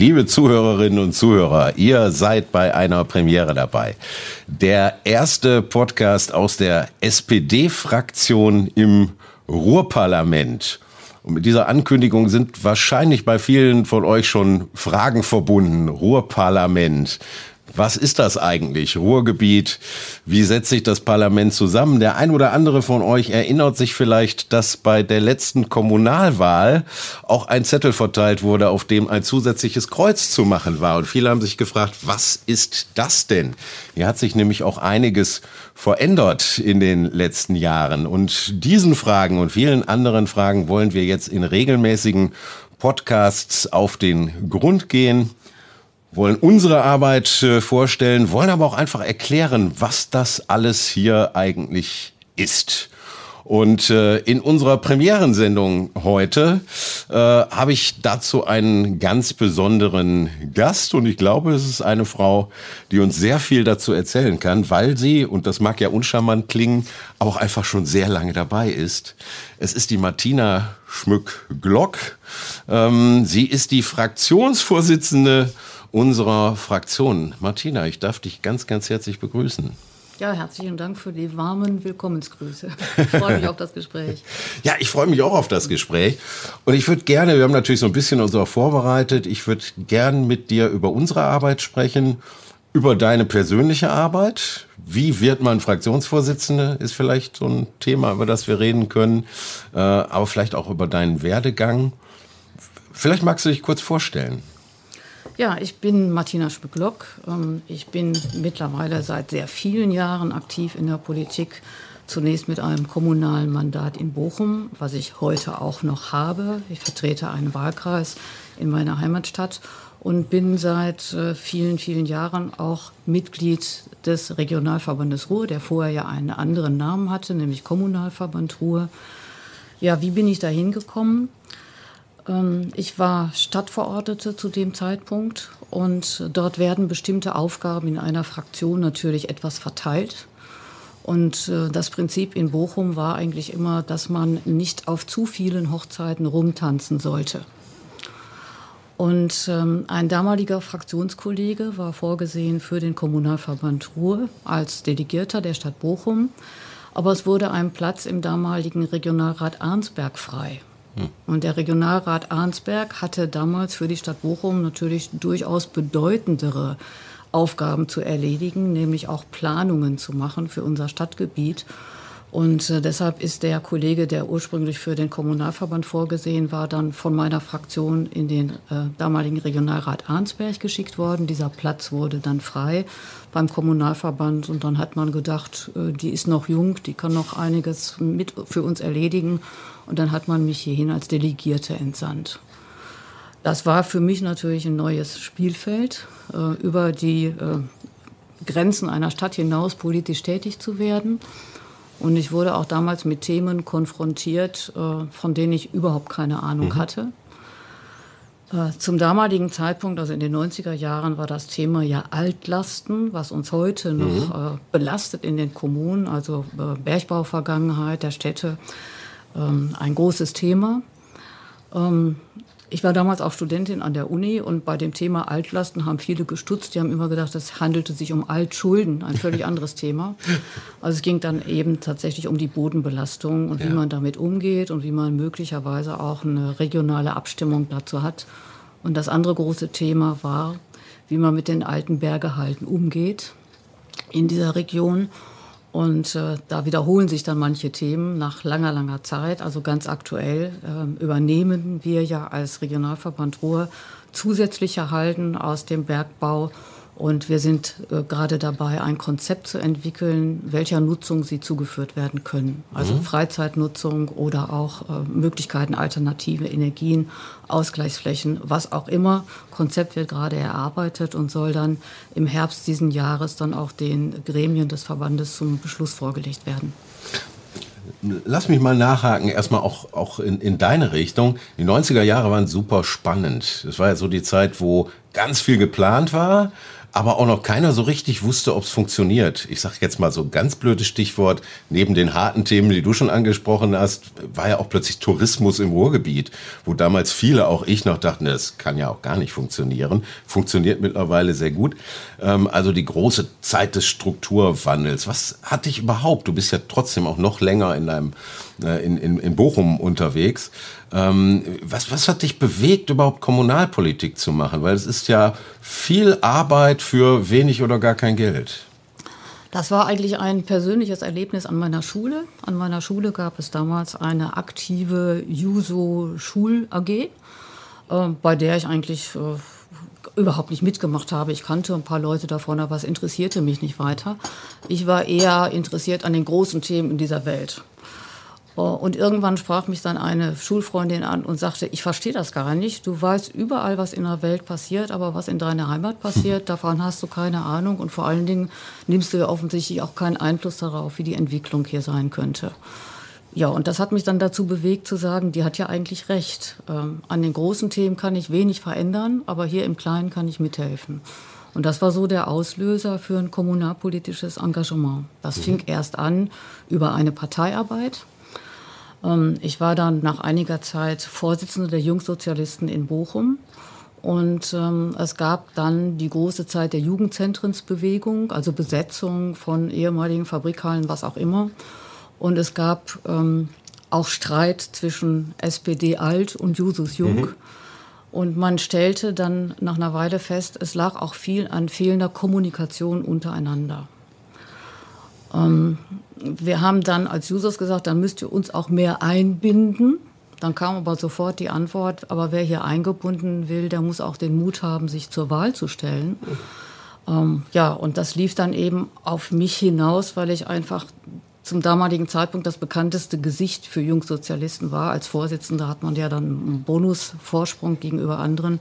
Liebe Zuhörerinnen und Zuhörer, ihr seid bei einer Premiere dabei. Der erste Podcast aus der SPD-Fraktion im Ruhrparlament. Und mit dieser Ankündigung sind wahrscheinlich bei vielen von euch schon Fragen verbunden. Ruhrparlament. Was ist das eigentlich? Ruhrgebiet? Wie setzt sich das Parlament zusammen? Der ein oder andere von euch erinnert sich vielleicht, dass bei der letzten Kommunalwahl auch ein Zettel verteilt wurde, auf dem ein zusätzliches Kreuz zu machen war. Und viele haben sich gefragt, was ist das denn? Hier hat sich nämlich auch einiges verändert in den letzten Jahren. Und diesen Fragen und vielen anderen Fragen wollen wir jetzt in regelmäßigen Podcasts auf den Grund gehen wollen unsere Arbeit äh, vorstellen, wollen aber auch einfach erklären, was das alles hier eigentlich ist. Und äh, in unserer Premierensendung heute äh, habe ich dazu einen ganz besonderen Gast und ich glaube, es ist eine Frau, die uns sehr viel dazu erzählen kann, weil sie, und das mag ja uncharmant klingen, auch einfach schon sehr lange dabei ist. Es ist die Martina Schmück-Glock. Ähm, sie ist die Fraktionsvorsitzende unserer Fraktion. Martina, ich darf dich ganz, ganz herzlich begrüßen. Ja, herzlichen Dank für die warmen Willkommensgrüße. Ich freue mich auf das Gespräch. ja, ich freue mich auch auf das Gespräch. Und ich würde gerne, wir haben natürlich so ein bisschen uns auch vorbereitet, ich würde gerne mit dir über unsere Arbeit sprechen, über deine persönliche Arbeit. Wie wird man Fraktionsvorsitzende, ist vielleicht so ein Thema, über das wir reden können, äh, aber vielleicht auch über deinen Werdegang. Vielleicht magst du dich kurz vorstellen. Ja, ich bin Martina Spücklock. Ähm, ich bin mittlerweile seit sehr vielen Jahren aktiv in der Politik. Zunächst mit einem kommunalen Mandat in Bochum, was ich heute auch noch habe. Ich vertrete einen Wahlkreis in meiner Heimatstadt und bin seit äh, vielen, vielen Jahren auch Mitglied des Regionalverbandes Ruhr, der vorher ja einen anderen Namen hatte, nämlich Kommunalverband Ruhr. Ja, wie bin ich da hingekommen? Ähm, ich war Stadtverordnete zu dem Zeitpunkt und dort werden bestimmte Aufgaben in einer Fraktion natürlich etwas verteilt. Und äh, das Prinzip in Bochum war eigentlich immer, dass man nicht auf zu vielen Hochzeiten rumtanzen sollte. Und ähm, ein damaliger Fraktionskollege war vorgesehen für den Kommunalverband Ruhr als Delegierter der Stadt Bochum. Aber es wurde ein Platz im damaligen Regionalrat Arnsberg frei. Und der Regionalrat Arnsberg hatte damals für die Stadt Bochum natürlich durchaus bedeutendere Aufgaben zu erledigen, nämlich auch Planungen zu machen für unser Stadtgebiet. Und äh, deshalb ist der Kollege, der ursprünglich für den Kommunalverband vorgesehen war, dann von meiner Fraktion in den äh, damaligen Regionalrat Arnsberg geschickt worden. Dieser Platz wurde dann frei beim Kommunalverband und dann hat man gedacht, äh, die ist noch jung, die kann noch einiges mit für uns erledigen. Und dann hat man mich hierhin als Delegierte entsandt. Das war für mich natürlich ein neues Spielfeld, äh, über die äh, Grenzen einer Stadt hinaus politisch tätig zu werden. Und ich wurde auch damals mit Themen konfrontiert, äh, von denen ich überhaupt keine Ahnung mhm. hatte. Äh, zum damaligen Zeitpunkt, also in den 90er Jahren, war das Thema ja Altlasten, was uns heute noch mhm. äh, belastet in den Kommunen, also äh, Bergbauvergangenheit der Städte, ähm, ein großes Thema. Ähm, ich war damals auch Studentin an der Uni und bei dem Thema Altlasten haben viele gestutzt. Die haben immer gedacht, es handelte sich um Altschulden, ein völlig anderes Thema. Also es ging dann eben tatsächlich um die Bodenbelastung und ja. wie man damit umgeht und wie man möglicherweise auch eine regionale Abstimmung dazu hat. Und das andere große Thema war, wie man mit den alten Bergehalten umgeht in dieser Region und äh, da wiederholen sich dann manche Themen nach langer, langer Zeit. Also ganz aktuell äh, übernehmen wir ja als Regionalverband Ruhr zusätzliche Halden aus dem Bergbau und wir sind äh, gerade dabei, ein Konzept zu entwickeln, welcher Nutzung sie zugeführt werden können. Also mhm. Freizeitnutzung oder auch äh, Möglichkeiten, alternative Energien, Ausgleichsflächen, was auch immer. Konzept wird gerade erarbeitet und soll dann im Herbst diesen Jahres dann auch den Gremien des Verbandes zum Beschluss vorgelegt werden. Lass mich mal nachhaken, erstmal auch, auch in, in deine Richtung. Die 90er Jahre waren super spannend. Es war ja so die Zeit, wo ganz viel geplant war aber auch noch keiner so richtig wusste, ob es funktioniert. Ich sage jetzt mal so ein ganz blödes Stichwort, neben den harten Themen, die du schon angesprochen hast, war ja auch plötzlich Tourismus im Ruhrgebiet, wo damals viele, auch ich noch dachten, das kann ja auch gar nicht funktionieren. Funktioniert mittlerweile sehr gut. Ähm, also die große Zeit des Strukturwandels. Was hat dich überhaupt, du bist ja trotzdem auch noch länger in deinem in, in, in Bochum unterwegs. Ähm, was, was hat dich bewegt, überhaupt Kommunalpolitik zu machen? Weil es ist ja viel Arbeit für wenig oder gar kein Geld. Das war eigentlich ein persönliches Erlebnis an meiner Schule. An meiner Schule gab es damals eine aktive Juso-Schul-AG, äh, bei der ich eigentlich äh, überhaupt nicht mitgemacht habe. Ich kannte ein paar Leute davon, aber es interessierte mich nicht weiter. Ich war eher interessiert an den großen Themen in dieser Welt. Oh, und irgendwann sprach mich dann eine Schulfreundin an und sagte, ich verstehe das gar nicht. Du weißt überall, was in der Welt passiert, aber was in deiner Heimat passiert, davon hast du keine Ahnung. Und vor allen Dingen nimmst du ja offensichtlich auch keinen Einfluss darauf, wie die Entwicklung hier sein könnte. Ja, und das hat mich dann dazu bewegt zu sagen, die hat ja eigentlich recht. Ähm, an den großen Themen kann ich wenig verändern, aber hier im Kleinen kann ich mithelfen. Und das war so der Auslöser für ein kommunalpolitisches Engagement. Das mhm. fing erst an über eine Parteiarbeit. Ähm, ich war dann nach einiger Zeit Vorsitzende der Jungsozialisten in Bochum. Und ähm, es gab dann die große Zeit der Jugendzentrensbewegung, also Besetzung von ehemaligen Fabrikhallen, was auch immer. Und es gab ähm, auch Streit zwischen SPD Alt und Jusus Jung. Mhm. Und man stellte dann nach einer Weile fest, es lag auch viel an fehlender Kommunikation untereinander. Ähm, wir haben dann als Users gesagt, dann müsst ihr uns auch mehr einbinden. Dann kam aber sofort die Antwort, aber wer hier eingebunden will, der muss auch den Mut haben, sich zur Wahl zu stellen. Ähm, ja, und das lief dann eben auf mich hinaus, weil ich einfach zum damaligen Zeitpunkt das bekannteste Gesicht für Jungsozialisten war. Als Vorsitzender hat man ja dann einen Bonusvorsprung gegenüber anderen.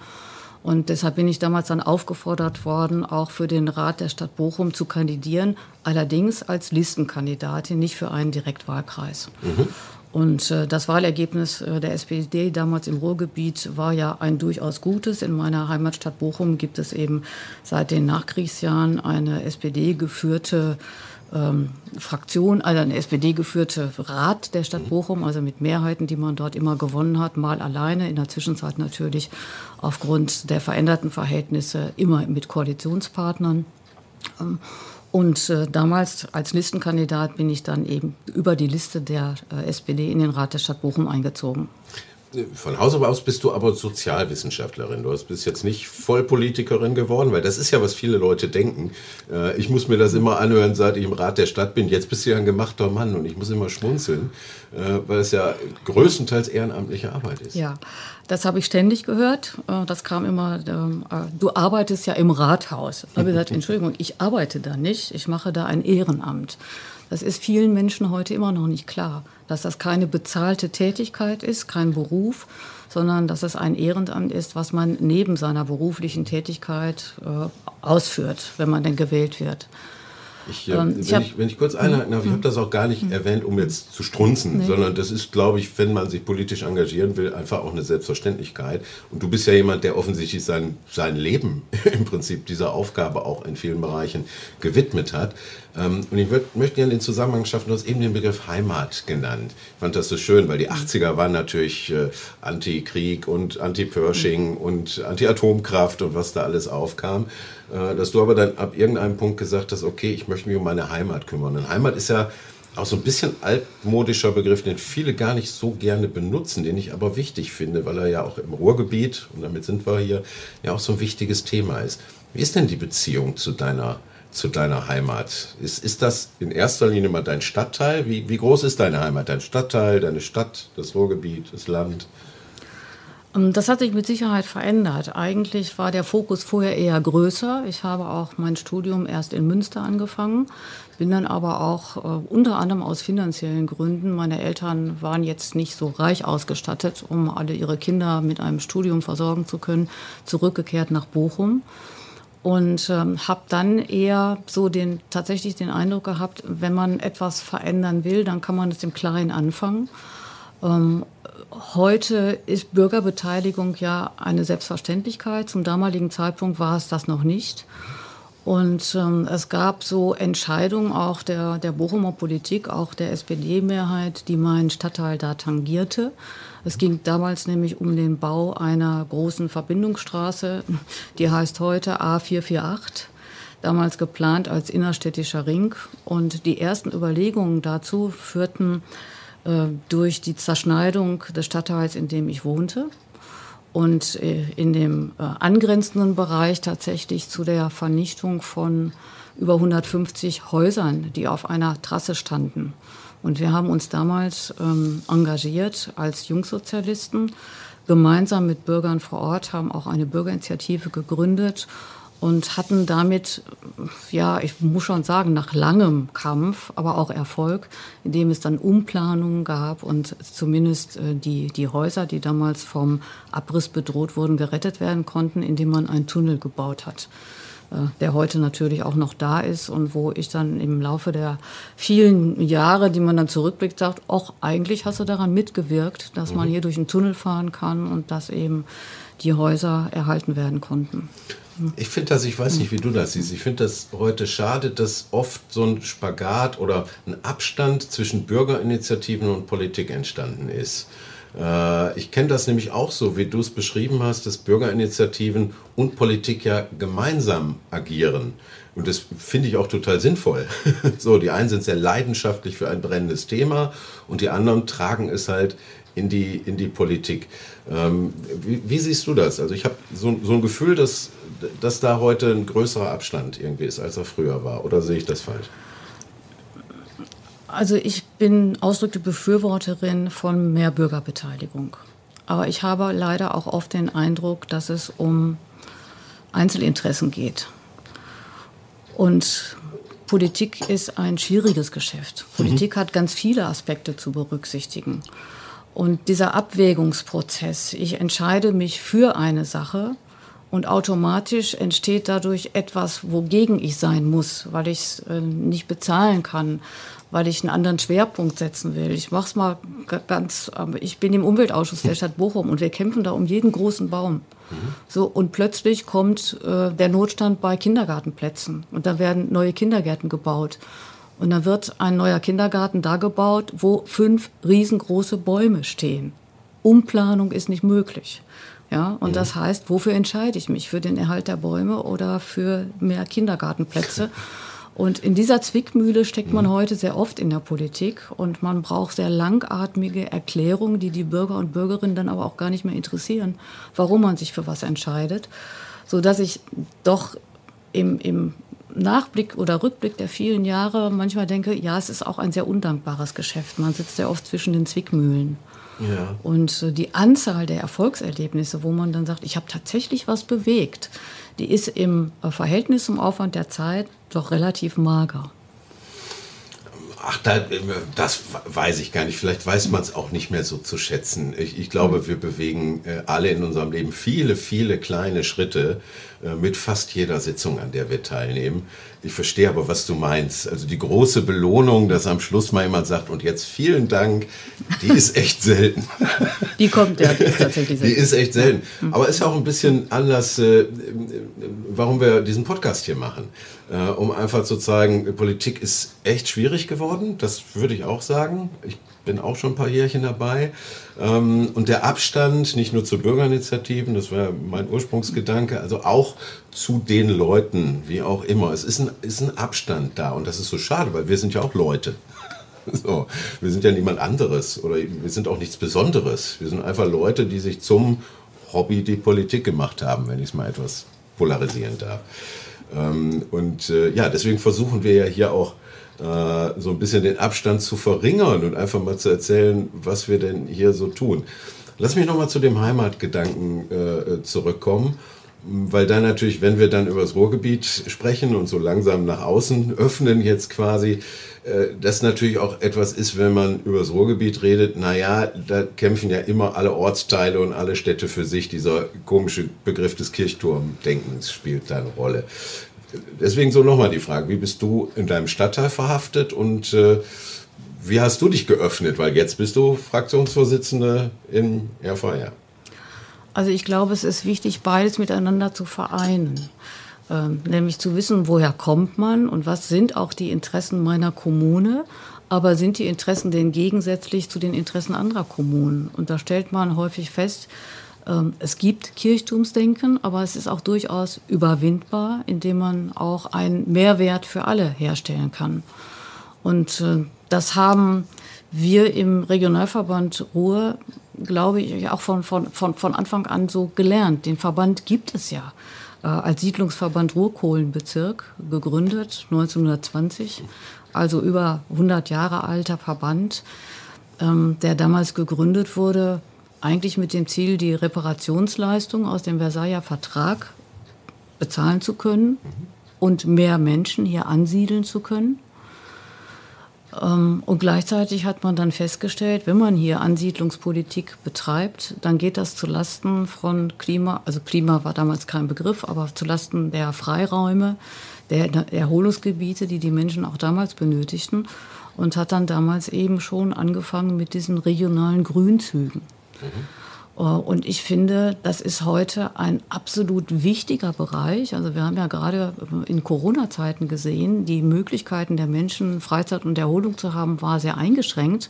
Und deshalb bin ich damals dann aufgefordert worden, auch für den Rat der Stadt Bochum zu kandidieren, allerdings als Listenkandidatin, nicht für einen Direktwahlkreis. Mhm. Und äh, das Wahlergebnis äh, der SPD damals im Ruhrgebiet war ja ein durchaus gutes. In meiner Heimatstadt Bochum gibt es eben seit den Nachkriegsjahren eine SPD-geführte ähm, Fraktion, also eine SPD-geführte Rat der Stadt. Bochum, also mit Mehrheiten, die man dort immer gewonnen hat, mal alleine, in der Zwischenzeit natürlich aufgrund der veränderten Verhältnisse immer mit Koalitionspartnern. Ähm, und äh, damals als Listenkandidat bin ich dann eben über die Liste der äh, SPD in den Rat der Stadt Bochum eingezogen. Von Haus aus bist du aber Sozialwissenschaftlerin. Du bist jetzt nicht Vollpolitikerin geworden, weil das ist ja, was viele Leute denken. Äh, ich muss mir das immer anhören, seit ich im Rat der Stadt bin. Jetzt bist du ja ein gemachter Mann und ich muss immer schmunzeln, äh, weil es ja größtenteils ehrenamtliche Arbeit ist. Ja, das habe ich ständig gehört. Äh, das kam immer, ähm, du arbeitest ja im Rathaus. Ich habe gesagt, Entschuldigung, ich arbeite da nicht, ich mache da ein Ehrenamt. Das ist vielen Menschen heute immer noch nicht klar, dass das keine bezahlte Tätigkeit ist, kein Beruf, sondern dass es ein Ehrenamt ist, was man neben seiner beruflichen Tätigkeit äh, ausführt, wenn man denn gewählt wird. Ich, äh, ähm, wenn, ich hab, ich, wenn, ich, kurz einhalten darf, ich habe das auch gar nicht erwähnt, um jetzt zu strunzen, nee. sondern das ist, glaube ich, wenn man sich politisch engagieren will, einfach auch eine Selbstverständlichkeit. Und du bist ja jemand, der offensichtlich sein, sein Leben im Prinzip dieser Aufgabe auch in vielen Bereichen gewidmet hat. Ähm, und ich würd, möchte gerne den Zusammenhang schaffen, du hast eben den Begriff Heimat genannt. Ich fand das so schön, weil die 80er waren natürlich äh, Anti-Krieg und Anti-Pershing mhm. und Anti-Atomkraft und was da alles aufkam. Äh, dass du aber dann ab irgendeinem Punkt gesagt hast, okay, ich möchte mich um meine Heimat kümmern. Und Heimat ist ja auch so ein bisschen altmodischer Begriff, den viele gar nicht so gerne benutzen, den ich aber wichtig finde, weil er ja auch im Ruhrgebiet, und damit sind wir hier, ja auch so ein wichtiges Thema ist. Wie ist denn die Beziehung zu deiner, zu deiner Heimat? Ist, ist das in erster Linie mal dein Stadtteil? Wie, wie groß ist deine Heimat? Dein Stadtteil, deine Stadt, das Ruhrgebiet, das Land? Ähm, das hat sich mit Sicherheit verändert. Eigentlich war der Fokus vorher eher größer. Ich habe auch mein Studium erst in Münster angefangen, bin dann aber auch äh, unter anderem aus finanziellen Gründen, meine Eltern waren jetzt nicht so reich ausgestattet, um alle ihre Kinder mit einem Studium versorgen zu können, zurückgekehrt nach Bochum und ähm, habe dann eher so den tatsächlich den Eindruck gehabt, wenn man etwas verändern will, dann kann man es im Kleinen anfangen. Ähm, heute ist Bürgerbeteiligung ja eine Selbstverständlichkeit. Zum damaligen Zeitpunkt war es das noch nicht. Und ähm, es gab so Entscheidungen auch der, der Bochumer Politik, auch der SPD-Mehrheit, die meinen Stadtteil da tangierte. Es ging damals nämlich um den Bau einer großen Verbindungsstraße, die heißt heute A448 damals geplant als innerstädtischer Ring. Und die ersten Überlegungen dazu führten durch die Zerschneidung des Stadtteils, in dem ich wohnte. Und äh, in dem äh, angrenzenden Bereich tatsächlich zu der Vernichtung von über 150 Häusern, die auf einer Trasse standen. Und wir haben uns damals ähm, engagiert als Jungsozialisten, gemeinsam mit Bürgern vor Ort, haben auch eine Bürgerinitiative gegründet und hatten damit, ja, ich muss schon sagen, nach langem Kampf, aber auch Erfolg, indem es dann Umplanungen gab und zumindest äh, die, die Häuser, die damals vom Abriss bedroht wurden, gerettet werden konnten, indem man einen Tunnel gebaut hat äh, der heute natürlich auch noch da ist und wo ich dann im Laufe der vielen Jahre, die man dann zurückblickt, sagt, auch eigentlich hast du daran mitgewirkt, dass man mhm. hier durch einen Tunnel fahren kann und dass eben die Häuser erhalten werden konnten. Ich finde das, ich weiß nicht, wie du das siehst, ich finde das heute schade, dass oft so ein Spagat oder ein Abstand zwischen Bürgerinitiativen und Politik entstanden ist. Äh, ich kenne das nämlich auch so, wie du es beschrieben hast, dass Bürgerinitiativen und Politik ja gemeinsam agieren. Und das finde ich auch total sinnvoll. so, die einen sind sehr leidenschaftlich für ein brennendes Thema und die anderen tragen es halt in die, in die Politik. Ähm, wie, wie, siehst du das? Also ich habe so, so ein Gefühl, dass dass da heute ein größerer Abstand irgendwie ist, als er früher war. Oder sehe ich das falsch? Also ich bin ausdrückliche Befürworterin von mehr Bürgerbeteiligung. Aber ich habe leider auch oft den Eindruck, dass es um Einzelinteressen geht. Und Politik ist ein schwieriges Geschäft. Politik mhm. hat ganz viele Aspekte zu berücksichtigen. Und dieser Abwägungsprozess, ich entscheide mich für eine Sache, und automatisch entsteht dadurch etwas, wogegen ich sein muss, weil ich es äh, nicht bezahlen kann, weil ich einen anderen Schwerpunkt setzen will. Ich mache es mal ganz, ich bin im Umweltausschuss der Stadt Bochum und wir kämpfen da um jeden großen Baum. Mhm. So, und plötzlich kommt äh, der Notstand bei Kindergartenplätzen und da werden neue Kindergärten gebaut. Und dann wird ein neuer Kindergarten da gebaut, wo fünf riesengroße Bäume stehen. Umplanung ist nicht möglich. Ja, und mhm. das heißt, wofür entscheide ich mich? Für den Erhalt der Bäume oder für mehr Kindergartenplätze? Und in dieser Zwickmühle steckt man heute sehr oft in der Politik und man braucht sehr langatmige Erklärungen, die die Bürger und Bürgerinnen dann aber auch gar nicht mehr interessieren, warum man sich für was entscheidet, so dass ich doch im, im Nachblick oder Rückblick der vielen Jahre manchmal denke, ja, es ist auch ein sehr undankbares Geschäft. Man sitzt sehr oft zwischen den Zwickmühlen. Ja. Und äh, die Anzahl der Erfolgserlebnisse, wo man dann sagt, ich habe tatsächlich was bewegt, die ist im äh, Verhältnis zum Aufwand der Zeit doch relativ mager. Ach, da, das weiß ich gar nicht. Vielleicht weiß man es auch nicht mehr so zu schätzen. Ich, ich glaube, wir bewegen äh, alle in unserem Leben viele, viele kleine Schritte äh, mit fast jeder Sitzung, an der wir teilnehmen. Ich verstehe aber, was du meinst. Also die große Belohnung, dass am Schluss mal jemand sagt, und jetzt vielen Dank, die ist echt selten. Die kommt, ja, die ist tatsächlich selten. Die ist echt selten. Aber ist ja auch ein bisschen Anlass, äh, warum wir diesen Podcast hier machen. Äh, um einfach zu zeigen, Politik ist echt schwierig geworden. Das würde ich auch sagen. Ich bin auch schon ein paar Jährchen dabei. Ähm, und der Abstand, nicht nur zu Bürgerinitiativen, das war mein Ursprungsgedanke, also auch zu den Leuten, wie auch immer. Es ist ein, ist ein Abstand da und das ist so schade, weil wir sind ja auch Leute. So, wir sind ja niemand anderes oder wir sind auch nichts Besonderes. Wir sind einfach Leute, die sich zum Hobby die Politik gemacht haben, wenn ich es mal etwas polarisieren darf. Ähm, und äh, ja, deswegen versuchen wir ja hier auch äh, so ein bisschen den Abstand zu verringern und einfach mal zu erzählen, was wir denn hier so tun. Lass mich nochmal zu dem Heimatgedanken äh, zurückkommen, weil da natürlich, wenn wir dann über das Ruhrgebiet sprechen und so langsam nach außen öffnen jetzt quasi, äh, das natürlich auch etwas ist, wenn man über das Ruhrgebiet redet, naja, da kämpfen ja immer alle Ortsteile und alle Städte für sich. Dieser komische Begriff des Kirchturmdenkens spielt da eine Rolle deswegen so nochmal die Frage, wie bist du in deinem Stadtteil verhaftet und äh, wie hast du dich geöffnet? Weil jetzt bist du Fraktionsvorsitzende in RVR. Also ich glaube, es ist wichtig, beides miteinander zu vereinen. Ähm, nämlich zu wissen, woher kommt man und was sind auch die Interessen meiner Kommune, aber sind die Interessen denn gegensätzlich zu den Interessen anderer Kommunen? Und da stellt man häufig fest, es gibt Kirchtumsdenken, aber es ist auch durchaus überwindbar, indem man auch einen Mehrwert für alle herstellen kann. Und äh, das haben wir im Regionalverband Ruhr, glaube ich, auch von, von, von, von Anfang an so gelernt. Den Verband gibt es ja äh, als Siedlungsverband Ruhrkohlenbezirk, gegründet 1920, also über 100 Jahre alter Verband, ähm, der damals gegründet wurde, eigentlich mit dem Ziel, die Reparationsleistung aus dem Versailler Vertrag bezahlen zu können und mehr Menschen hier ansiedeln zu können. Ähm, und gleichzeitig hat man dann festgestellt, wenn man hier Ansiedlungspolitik betreibt, dann geht das zulasten von Klima, also Klima war damals kein Begriff, aber zulasten der Freiräume, der Erholungsgebiete, die die Menschen auch damals benötigten und hat dann damals eben schon angefangen mit diesen regionalen Grünzügen. Mhm. Und ich finde, das ist heute ein absolut wichtiger Bereich. Also wir haben ja gerade in Corona-Zeiten gesehen, die Möglichkeiten der Menschen, Freizeit und Erholung zu haben, war sehr eingeschränkt.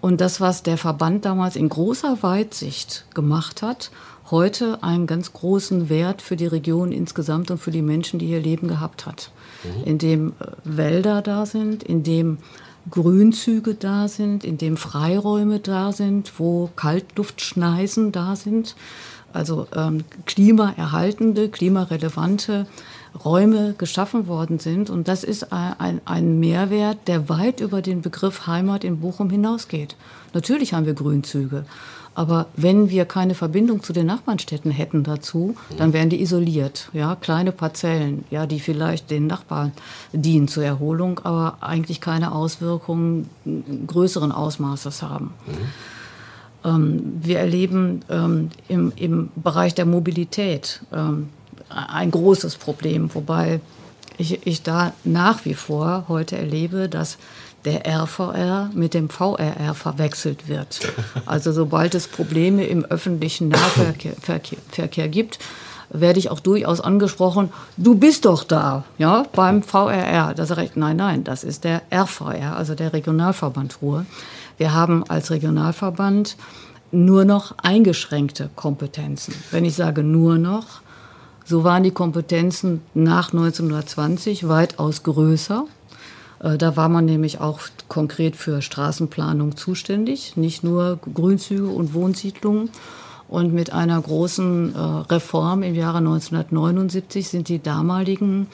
Und das, was der Verband damals in großer Weitsicht gemacht hat, heute einen ganz großen Wert für die Region insgesamt und für die Menschen, die hier leben, gehabt hat. Mhm. Indem äh, Wälder da sind, indem Grünzüge da sind, in dem Freiräume da sind, wo Kaltluftschneisen da sind, also ähm, klimaerhaltende, klimarelevante Räume geschaffen worden sind. Und das ist ein, ein Mehrwert, der weit über den Begriff Heimat in Bochum hinausgeht. Natürlich haben wir Grünzüge. Aber wenn wir keine Verbindung zu den Nachbarnstädten hätten dazu, dann wären die isoliert. Ja, kleine Parzellen, ja, die vielleicht den Nachbarn dienen zur Erholung, aber eigentlich keine Auswirkungen größeren Ausmaßes haben. Mhm. Ähm, wir erleben ähm, im, im Bereich der Mobilität ähm, ein großes Problem, wobei ich, ich da nach wie vor heute erlebe, dass der RVR mit dem VRR verwechselt wird. Also sobald es Probleme im öffentlichen Nahverkehr Verkehr, Verkehr gibt, werde ich auch durchaus angesprochen, du bist doch da, ja, beim VRR. Da sage ich, nein, nein, das ist der RVR, also der Regionalverband Ruhr. Wir haben als Regionalverband nur noch eingeschränkte Kompetenzen. Wenn ich sage nur noch, so waren die Kompetenzen nach 1920 weitaus größer. Äh, da war man nämlich auch konkret für Straßenplanung zuständig, nicht nur Grünzüge und Wohnsiedlungen. Und mit einer großen äh, Reform im Jahre 1979 sind die damaligen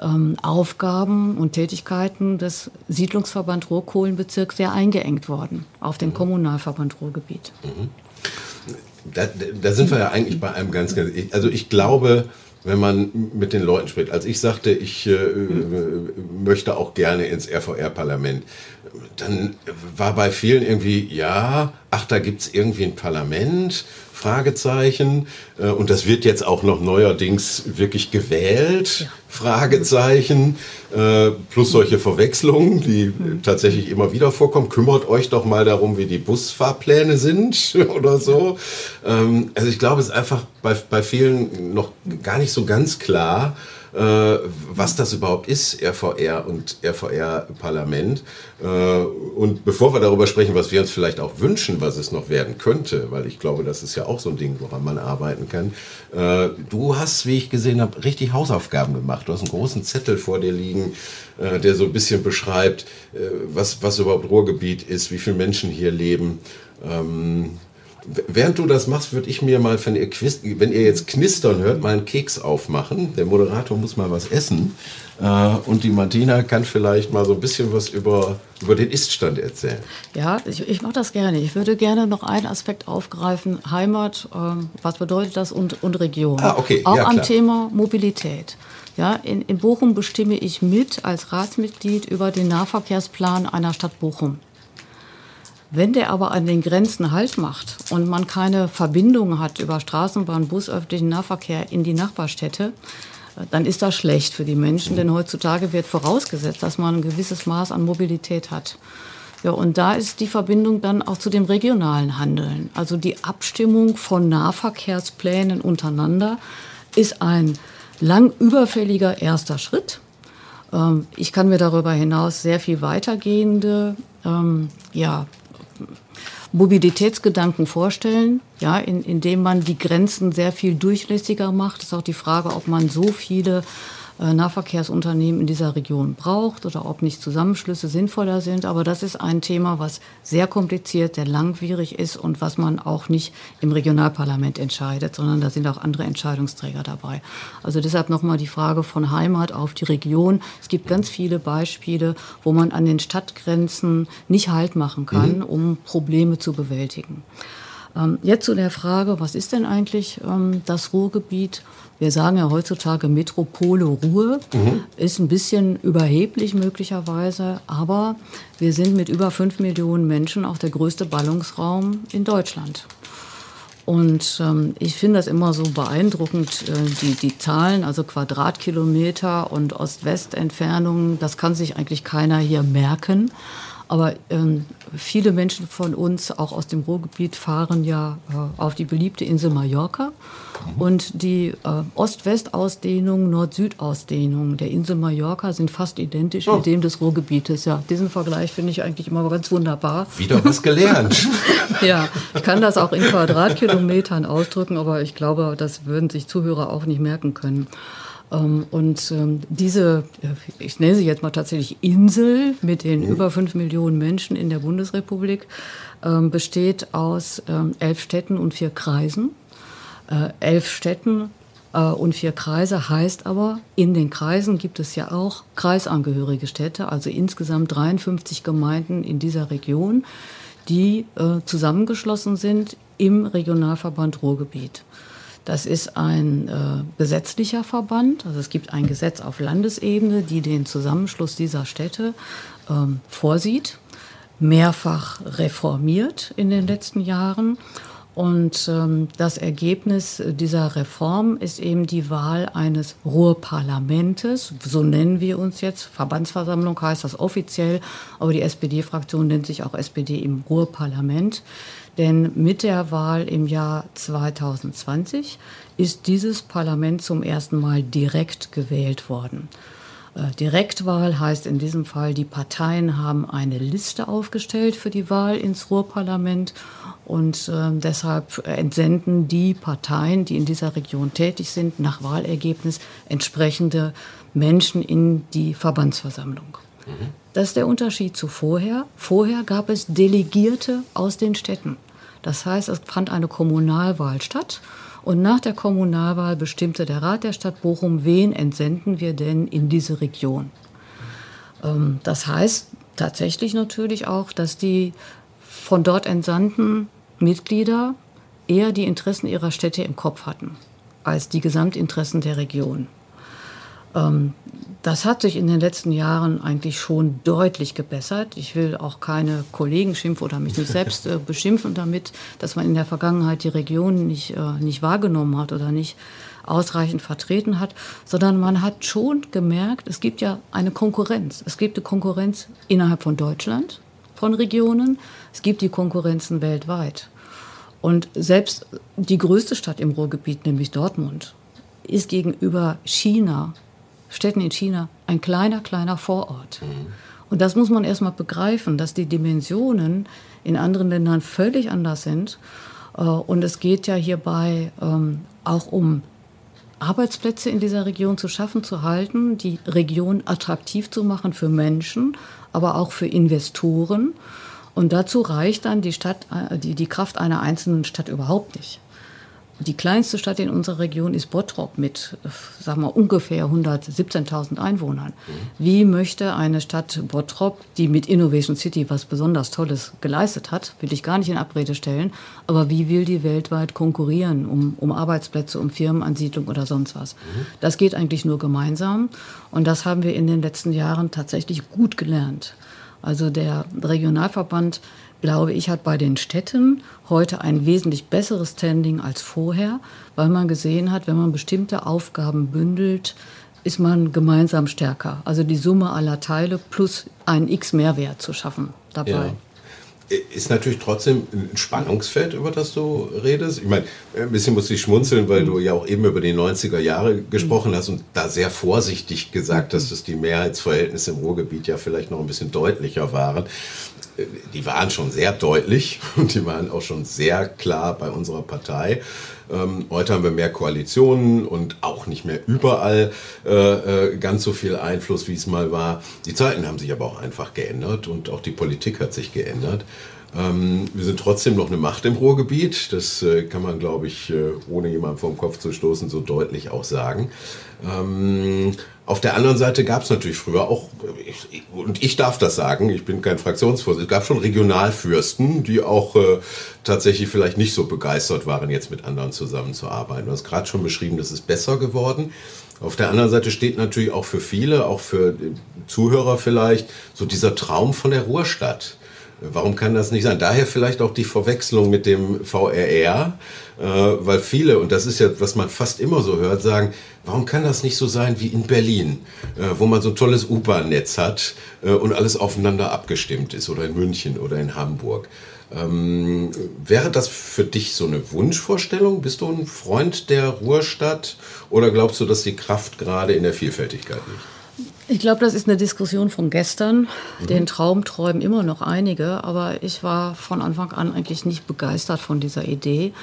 ähm, Aufgaben und Tätigkeiten des Siedlungsverband Ruhrkohlenbezirks sehr eingeengt worden auf den Kommunalverband Ruhrgebiet. Mhm. Da, da, sind wir ja eigentlich bei einem ganz, ganz also ich glaube, wenn man mit den Leuten spricht. Als ich sagte, ich äh, möchte auch gerne ins RVR-Parlament, dann war bei vielen irgendwie, ja, ach, da gibt es irgendwie ein Parlament, Fragezeichen. Äh, und das wird jetzt auch noch neuerdings wirklich gewählt, ja. Fragezeichen. Äh, plus solche Verwechslungen, die mhm. tatsächlich immer wieder vorkommen. Kümmert euch doch mal darum, wie die Busfahrpläne sind oder so. Ähm, also ich glaube, es ist einfach bei, bei vielen noch gar nicht so ganz klar, was das überhaupt ist, RVR und RVR-Parlament. Äh, und bevor wir darüber sprechen, was wir uns vielleicht auch wünschen, was es noch werden könnte, weil ich glaube, das ist ja auch so ein Ding, woran man arbeiten kann. Äh, du hast, wie ich gesehen habe, richtig Hausaufgaben gemacht. Du hast einen großen Zettel vor dir liegen, der so ein bisschen beschreibt, was, was überhaupt Ruhrgebiet ist, wie viele Menschen hier leben. Ähm, während du das machst, würde ich mir mal, wenn ihr, wenn ihr jetzt knistern hört, mal einen Keks aufmachen. Der Moderator muss mal was essen. Äh, und die Martina kann vielleicht mal so ein bisschen was über, über den Iststand erzählen. Ja, ich, ich mache das gerne. Ich würde gerne noch einen Aspekt aufgreifen. Heimat, ähm, was bedeutet das und, und Region. Ah, okay. Auch ja, am Thema Mobilität. Ja, in, in Bochum bestimme ich mit als Ratsmitglied über den Nahverkehrsplan einer Stadt Bochum. Wenn der aber an den Grenzen Halt macht und man keine Verbindung hat über Straßenbahn, Bus, öffentlichen Nahverkehr in die Nachbarstädte, äh, dann ist das schlecht für die Menschen, denn heutzutage wird vorausgesetzt, dass man ein gewisses Maß an Mobilität hat. Ja, und da ist die Verbindung dann auch zu dem regionalen Handeln. Also die Abstimmung von Nahverkehrsplänen untereinander ist ein lang überfälliger erster Schritt. Ähm, ich kann mir darüber hinaus sehr viel weitergehende ähm, ja, Mobilitätsgedanken vorstellen, ja, in, indem man die Grenzen sehr viel durchlässiger macht. Das ist auch die Frage, ob man so viele Nahverkehrsunternehmen in dieser Region braucht oder ob nicht Zusammenschlüsse sinnvoller sind. Aber das ist ein Thema, was sehr kompliziert, sehr langwierig ist und was man auch nicht im Regionalparlament entscheidet, sondern da sind auch andere Entscheidungsträger dabei. Also deshalb nochmal die Frage von Heimat auf die Region. Es gibt ganz viele Beispiele, wo man an den Stadtgrenzen nicht Halt machen kann, mhm. um Probleme zu bewältigen. Ähm, jetzt zu der Frage, was ist denn eigentlich ähm, das Ruhrgebiet? Wir sagen ja heutzutage Metropole Ruhr, mhm. ist ein bisschen überheblich möglicherweise, aber wir sind mit über fünf Millionen Menschen auch der größte Ballungsraum in Deutschland. Und ähm, ich finde das immer so beeindruckend, äh, die, die Zahlen, also Quadratkilometer und Ost-West-Entfernungen, das kann sich eigentlich keiner hier merken. Aber ähm, viele Menschen von uns, auch aus dem Ruhrgebiet, fahren ja äh, auf die beliebte Insel Mallorca. Mhm. Und die äh, Ost-West-Ausdehnung, Nord-Süd-Ausdehnung der Insel Mallorca sind fast identisch oh. mit dem des Ruhrgebietes. Ja, diesen Vergleich finde ich eigentlich immer ganz wunderbar. Wieder was gelernt. ja, ich kann das auch in Quadratkilometern ausdrücken, aber ich glaube, das würden sich Zuhörer auch nicht merken können. Ähm, und ähm, diese, äh, ich nenne sie jetzt mal tatsächlich Insel mit den mhm. über fünf Millionen Menschen in der Bundesrepublik, ähm, besteht aus elf Städten und vier Kreisen. Äh, elf Städten äh, und vier Kreise heißt aber, in den Kreisen gibt es ja auch kreisangehörige Städte, also insgesamt 53 Gemeinden in dieser Region, die zusammengeschlossen sind im Regionalverband Ruhrgebiet. Das ist ein äh, gesetzlicher Verband. Also es gibt ein Gesetz auf Landesebene, die den Zusammenschluss dieser Städte ähm, vorsieht, mehrfach reformiert in den letzten Jahren. Und ähm, das Ergebnis dieser Reform ist eben die Wahl eines Ruhrparlamentes. So nennen wir uns jetzt. Verbandsversammlung heißt das offiziell, aber die SPD-Fraktion nennt sich auch SPD im Ruhrparlament. Denn mit der Wahl im Jahr 2020 ist dieses Parlament zum ersten Mal direkt gewählt worden. Äh, Direktwahl heißt in diesem Fall, die Parteien haben eine Liste aufgestellt für die Wahl ins Ruhrparlament und äh, deshalb entsenden die Parteien, die in dieser Region tätig sind, nach Wahlergebnis entsprechende Menschen in die Verbandsversammlung. Mhm. Das ist der Unterschied zu vorher. Vorher gab es Delegierte aus den Städten. Das heißt, es fand eine Kommunalwahl statt. Und nach der Kommunalwahl bestimmte der Rat der Stadt Bochum, wen entsenden wir denn in diese Region. Ähm, das heißt tatsächlich natürlich auch, dass die von dort entsandten Mitglieder eher die Interessen ihrer Städte im Kopf hatten als die Gesamtinteressen der Region. Das hat sich in den letzten Jahren eigentlich schon deutlich gebessert. Ich will auch keine Kollegen schimpfen oder mich nicht selbst äh, beschimpfen damit, dass man in der Vergangenheit die Region nicht, äh, nicht wahrgenommen hat oder nicht ausreichend vertreten hat, sondern man hat schon gemerkt, es gibt ja eine Konkurrenz. Es gibt eine Konkurrenz innerhalb von Deutschland, von Regionen, es gibt die Konkurrenzen weltweit. Und selbst die größte Stadt im Ruhrgebiet, nämlich Dortmund, ist gegenüber China Städten in China ein kleiner, kleiner Vorort. Mhm. Und das muss man erstmal begreifen, dass die Dimensionen in anderen Ländern völlig anders sind. Äh, und es geht ja hierbei ähm, auch um Arbeitsplätze in dieser Region zu schaffen, zu halten, die Region attraktiv zu machen für Menschen, aber auch für Investoren. Und dazu reicht dann die, Stadt, äh, die, die Kraft einer einzelnen Stadt überhaupt nicht. Die kleinste Stadt in unserer Region ist Bottrop mit, sagen wir, ungefähr 117.000 Einwohnern. Mhm. Wie möchte eine Stadt Bottrop, die mit Innovation City was besonders Tolles geleistet hat, will ich gar nicht in Abrede stellen, aber wie will die weltweit konkurrieren um, um Arbeitsplätze, um Firmenansiedlung oder sonst was? Mhm. Das geht eigentlich nur gemeinsam und das haben wir in den letzten Jahren tatsächlich gut gelernt. Also der Regionalverband glaube ich, hat bei den Städten heute ein wesentlich besseres Standing als vorher, weil man gesehen hat, wenn man bestimmte Aufgaben bündelt, ist man gemeinsam stärker. Also die Summe aller Teile plus ein X Mehrwert zu schaffen dabei. Ja. Ist natürlich trotzdem ein Spannungsfeld, über das du redest. Ich meine, ein bisschen muss ich schmunzeln, weil du ja auch eben über die 90er Jahre gesprochen hast und da sehr vorsichtig gesagt hast, dass die Mehrheitsverhältnisse im Ruhrgebiet ja vielleicht noch ein bisschen deutlicher waren. Die waren schon sehr deutlich und die waren auch schon sehr klar bei unserer Partei. Ähm, heute haben wir mehr Koalitionen und auch nicht mehr überall äh, äh, ganz so viel Einfluss, wie es mal war. Die Zeiten haben sich aber auch einfach geändert und auch die Politik hat sich geändert. Ähm, wir sind trotzdem noch eine Macht im Ruhrgebiet. Das äh, kann man, glaube ich, äh, ohne jemanden vom Kopf zu stoßen, so deutlich auch sagen. Ähm, auf der anderen Seite gab es natürlich früher auch, ich, und ich darf das sagen, ich bin kein Fraktionsvorsitzender, es gab schon Regionalfürsten, die auch äh, tatsächlich vielleicht nicht so begeistert waren, jetzt mit anderen zusammenzuarbeiten. Du hast gerade schon beschrieben, das ist besser geworden. Auf der anderen Seite steht natürlich auch für viele, auch für Zuhörer vielleicht, so dieser Traum von der Ruhrstadt. Warum kann das nicht sein? Daher vielleicht auch die Verwechslung mit dem VRR, äh, weil viele, und das ist ja, was man fast immer so hört, sagen, warum kann das nicht so sein wie in Berlin, äh, wo man so ein tolles U-Bahn-Netz hat äh, und alles aufeinander abgestimmt ist, oder in München oder in Hamburg. Ähm, wäre das für dich so eine Wunschvorstellung? Bist du ein Freund der Ruhrstadt oder glaubst du, dass die Kraft gerade in der Vielfältigkeit liegt? Ich glaube, das ist eine Diskussion von gestern. Mhm. Den Traum träumen immer noch einige, aber ich war von Anfang an eigentlich nicht begeistert von dieser Idee,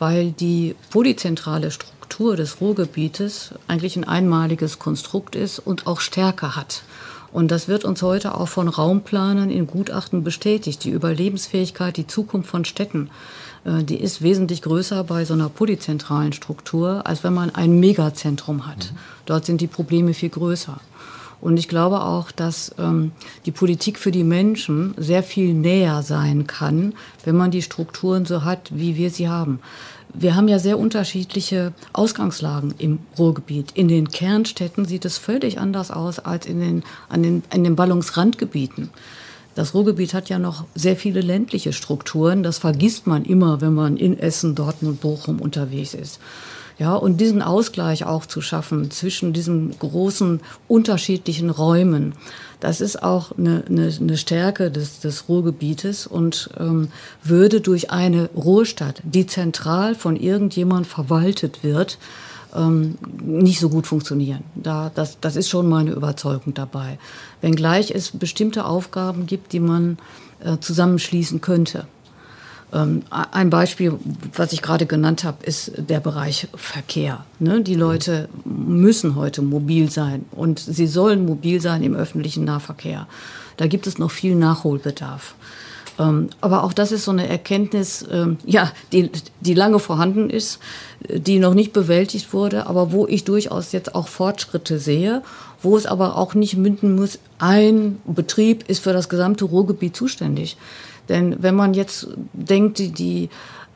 weil die polyzentrale Struktur des Ruhrgebietes eigentlich ein einmaliges Konstrukt ist und auch Stärke hat. Und das wird uns heute auch von Raumplanern in Gutachten bestätigt. Die Überlebensfähigkeit, die Zukunft von Städten, äh, die ist wesentlich größer bei so einer polyzentralen Struktur, als wenn man ein Megazentrum hat. Mhm. Dort sind die Probleme viel größer. Und ich glaube auch, dass ähm, die Politik für die Menschen sehr viel näher sein kann, wenn man die Strukturen so hat, wie wir sie haben. Wir haben ja sehr unterschiedliche Ausgangslagen im Ruhrgebiet. In den Kernstädten sieht es völlig anders aus als in den, an den, in den Ballungsrandgebieten. Das Ruhrgebiet hat ja noch sehr viele ländliche Strukturen. Das vergisst man immer, wenn man in Essen, Dortmund, Bochum unterwegs ist. Ja, und diesen Ausgleich auch zu schaffen zwischen diesen großen unterschiedlichen Räumen, das ist auch eine, eine, eine Stärke des, des Ruhrgebietes und ähm, würde durch eine Ruhrstadt, die zentral von irgendjemand verwaltet wird, ähm, nicht so gut funktionieren. Da, das, das ist schon meine Überzeugung dabei. Wenngleich es bestimmte Aufgaben gibt, die man äh, zusammenschließen könnte. Ähm, ein Beispiel, was ich gerade genannt habe, ist der Bereich Verkehr. Ne? Die Leute müssen heute mobil sein und sie sollen mobil sein im öffentlichen Nahverkehr. Da gibt es noch viel Nachholbedarf. Ähm, aber auch das ist so eine Erkenntnis, ähm, ja, die, die lange vorhanden ist, die noch nicht bewältigt wurde, aber wo ich durchaus jetzt auch Fortschritte sehe, wo es aber auch nicht münden muss, ein Betrieb ist für das gesamte Ruhrgebiet zuständig. Denn wenn man jetzt denkt, die, die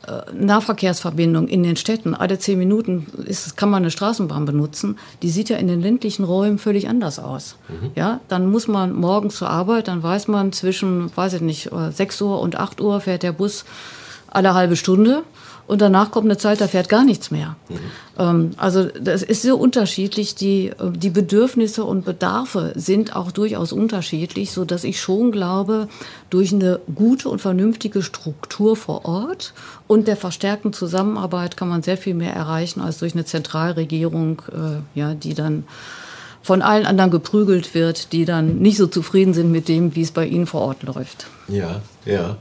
äh, Nahverkehrsverbindung in den Städten, alle zehn Minuten ist, kann man eine Straßenbahn benutzen, die sieht ja in den ländlichen Räumen völlig anders aus. Mhm. Ja, dann muss man morgens zur Arbeit, dann weiß man zwischen, weiß ich nicht, 6 Uhr und 8 Uhr fährt der Bus alle halbe Stunde und danach kommt eine Zeit, da fährt gar nichts mehr. Mhm. Ähm, also das ist so unterschiedlich. Die, äh, die Bedürfnisse und Bedarfe sind auch durchaus unterschiedlich, so dass ich schon glaube, durch eine gute und vernünftige Struktur vor Ort und der verstärkten Zusammenarbeit kann man sehr viel mehr erreichen als durch eine Zentralregierung, äh, ja, die dann von allen anderen geprügelt wird, die dann nicht so zufrieden sind mit dem, wie es bei ihnen vor Ort läuft. Ja, ja.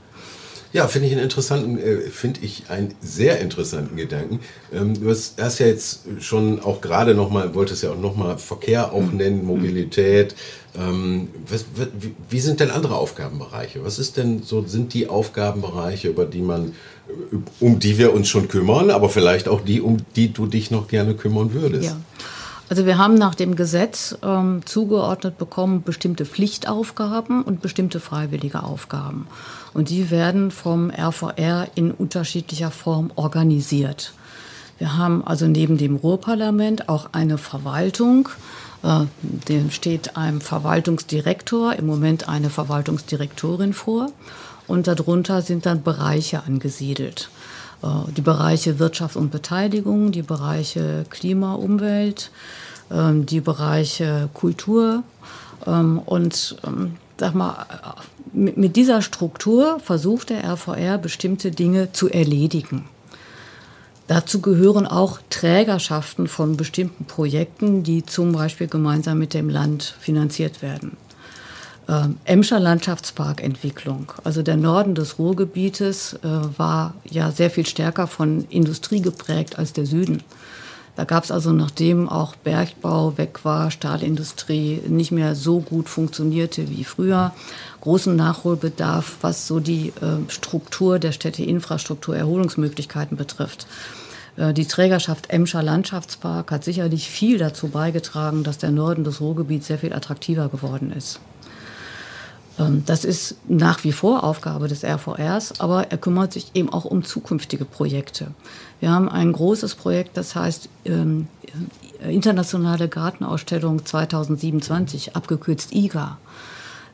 Ja, finde ich einen interessanten, äh, finde ich einen sehr interessanten Gedanken. Ähm, du hast, hast, ja jetzt schon auch gerade nochmal, wolltest ja auch nochmal Verkehr auch mhm. nennen, Mobilität. Ähm, was, wie sind denn andere Aufgabenbereiche? Was ist denn so, sind die Aufgabenbereiche, über die man, äh, um die wir uns schon kümmern, aber vielleicht auch die, um die du dich noch gerne kümmern würdest? Ja. Also wir haben nach dem Gesetz ähm, zugeordnet bekommen bestimmte Pflichtaufgaben und bestimmte freiwillige Aufgaben. Und die werden vom RVR in unterschiedlicher Form organisiert. Wir haben also neben dem Ruhrparlament auch eine Verwaltung. Äh, dem steht einem Verwaltungsdirektor, im Moment eine Verwaltungsdirektorin vor. Und darunter sind dann Bereiche angesiedelt. Äh, die Bereiche Wirtschaft und Beteiligung, die Bereiche Klima, Umwelt, ähm, die Bereiche Kultur. Ähm, und ähm, sag mal, mit dieser Struktur versucht der RVR bestimmte Dinge zu erledigen. Dazu gehören auch Trägerschaften von bestimmten Projekten, die zum Beispiel gemeinsam mit dem Land finanziert werden. Ähm, Emscher Landschaftsparkentwicklung, also der Norden des Ruhrgebietes, äh, war ja sehr viel stärker von Industrie geprägt als der Süden. Da gab es also, nachdem auch Bergbau weg war, Stahlindustrie nicht mehr so gut funktionierte wie früher, großen Nachholbedarf, was so die äh, Struktur der Städteinfrastruktur, Erholungsmöglichkeiten betrifft. Äh, die Trägerschaft Emscher Landschaftspark hat sicherlich viel dazu beigetragen, dass der Norden des Ruhrgebiets sehr viel attraktiver geworden ist. Ähm, das ist nach wie vor Aufgabe des RVRs, aber er kümmert sich eben auch um zukünftige Projekte. Wir haben ein großes Projekt, das heißt ähm, Internationale Gartenausstellung 2027, abgekürzt IGA.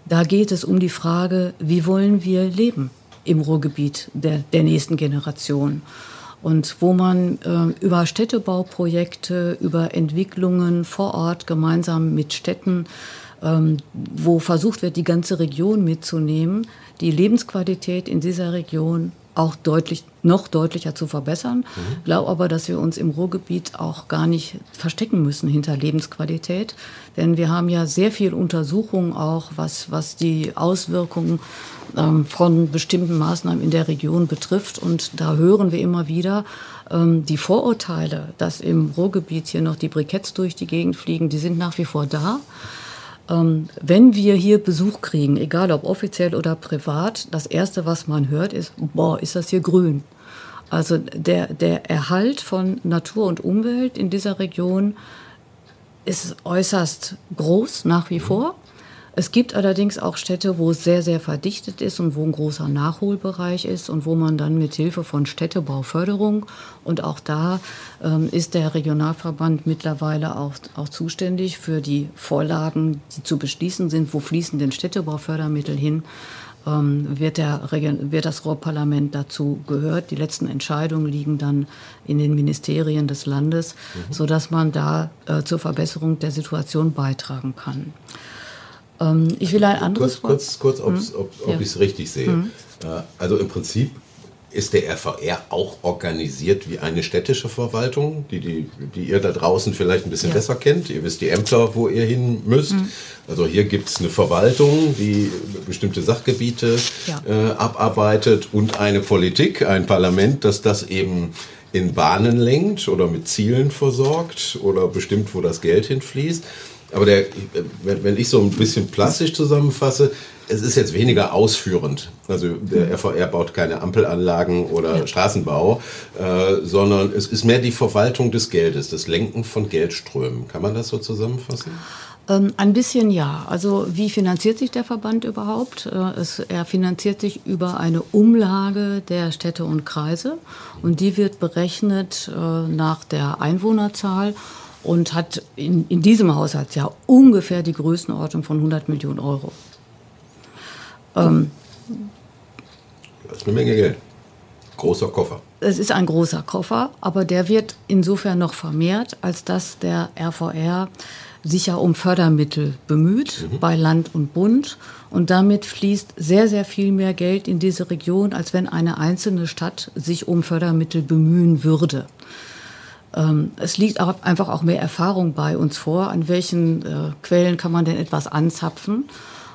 Da geht es um die Frage, wie wollen wir leben im Ruhrgebiet der, der nächsten Generation und wo man äh, über Städtebauprojekte, über Entwicklungen vor Ort gemeinsam mit Städten wo versucht wird, die ganze Region mitzunehmen, die Lebensqualität in dieser Region auch deutlich, noch deutlicher zu verbessern. Mhm. Glaube aber, dass wir uns im Ruhrgebiet auch gar nicht verstecken müssen hinter Lebensqualität. Denn wir haben ja sehr viel Untersuchungen auch, was, was die Auswirkungen ähm, von bestimmten Maßnahmen in der Region betrifft. Und da hören wir immer wieder, ähm, die Vorurteile, dass im Ruhrgebiet hier noch die Briketts durch die Gegend fliegen, die sind nach wie vor da. Ähm, wenn wir hier Besuch kriegen, egal ob offiziell oder privat, das Erste, was man hört, ist, boah, ist das hier grün. Also der, der Erhalt von Natur und Umwelt in dieser Region ist äußerst groß nach wie vor. Es gibt allerdings auch Städte, wo es sehr, sehr verdichtet ist und wo ein großer Nachholbereich ist und wo man dann mit Hilfe von Städtebauförderung und auch da ähm, ist der Regionalverband mittlerweile auch, auch zuständig für die Vorlagen, die zu beschließen sind, wo fließen denn Städtebaufördermittel hin, ähm, wird, der, wird das Ruhrparlament dazu gehört. Die letzten Entscheidungen liegen dann in den Ministerien des Landes, mhm. sodass man da äh, zur Verbesserung der Situation beitragen kann. Ähm, ich will ein anderes kurz, Kurz, kurz hm? ob, ob ja. ich es richtig sehe. Hm. Äh, also im Prinzip ist der RVR auch organisiert wie eine städtische Verwaltung, die, die, die ihr da draußen vielleicht ein bisschen ja. besser kennt. Ihr wisst die Ämter, wo ihr hin müsst. Mhm. Also hier gibt es eine Verwaltung, die bestimmte Sachgebiete ja. äh, abarbeitet und eine Politik, ein Parlament, das das eben in Bahnen lenkt oder mit Zielen versorgt oder bestimmt, wo das Geld hinfließt. Aber der, wenn ich so ein bisschen plastisch zusammenfasse, es ist jetzt weniger ausführend. Also der FVR baut keine Ampelanlagen oder ja. Straßenbau, äh, sondern es ist mehr die Verwaltung des Geldes, das Lenken von Geldströmen. Kann man das so zusammenfassen? Ähm, ein bisschen ja. Also wie finanziert sich der Verband überhaupt? Äh, es, er finanziert sich über eine Umlage der Städte und Kreise und die wird berechnet äh, nach der Einwohnerzahl und hat in, in diesem Haushaltsjahr ungefähr die Größenordnung von 100 Millionen Euro. Ähm, das ist eine Menge Geld. Großer Koffer. Es ist ein großer Koffer, aber der wird insofern noch vermehrt, als dass der RVR sich ja um Fördermittel bemüht mhm. bei Land und Bund. Und damit fließt sehr, sehr viel mehr Geld in diese Region, als wenn eine einzelne Stadt sich um Fördermittel bemühen würde. Ähm, es liegt auch einfach auch mehr Erfahrung bei uns vor, an welchen äh, Quellen kann man denn etwas anzapfen.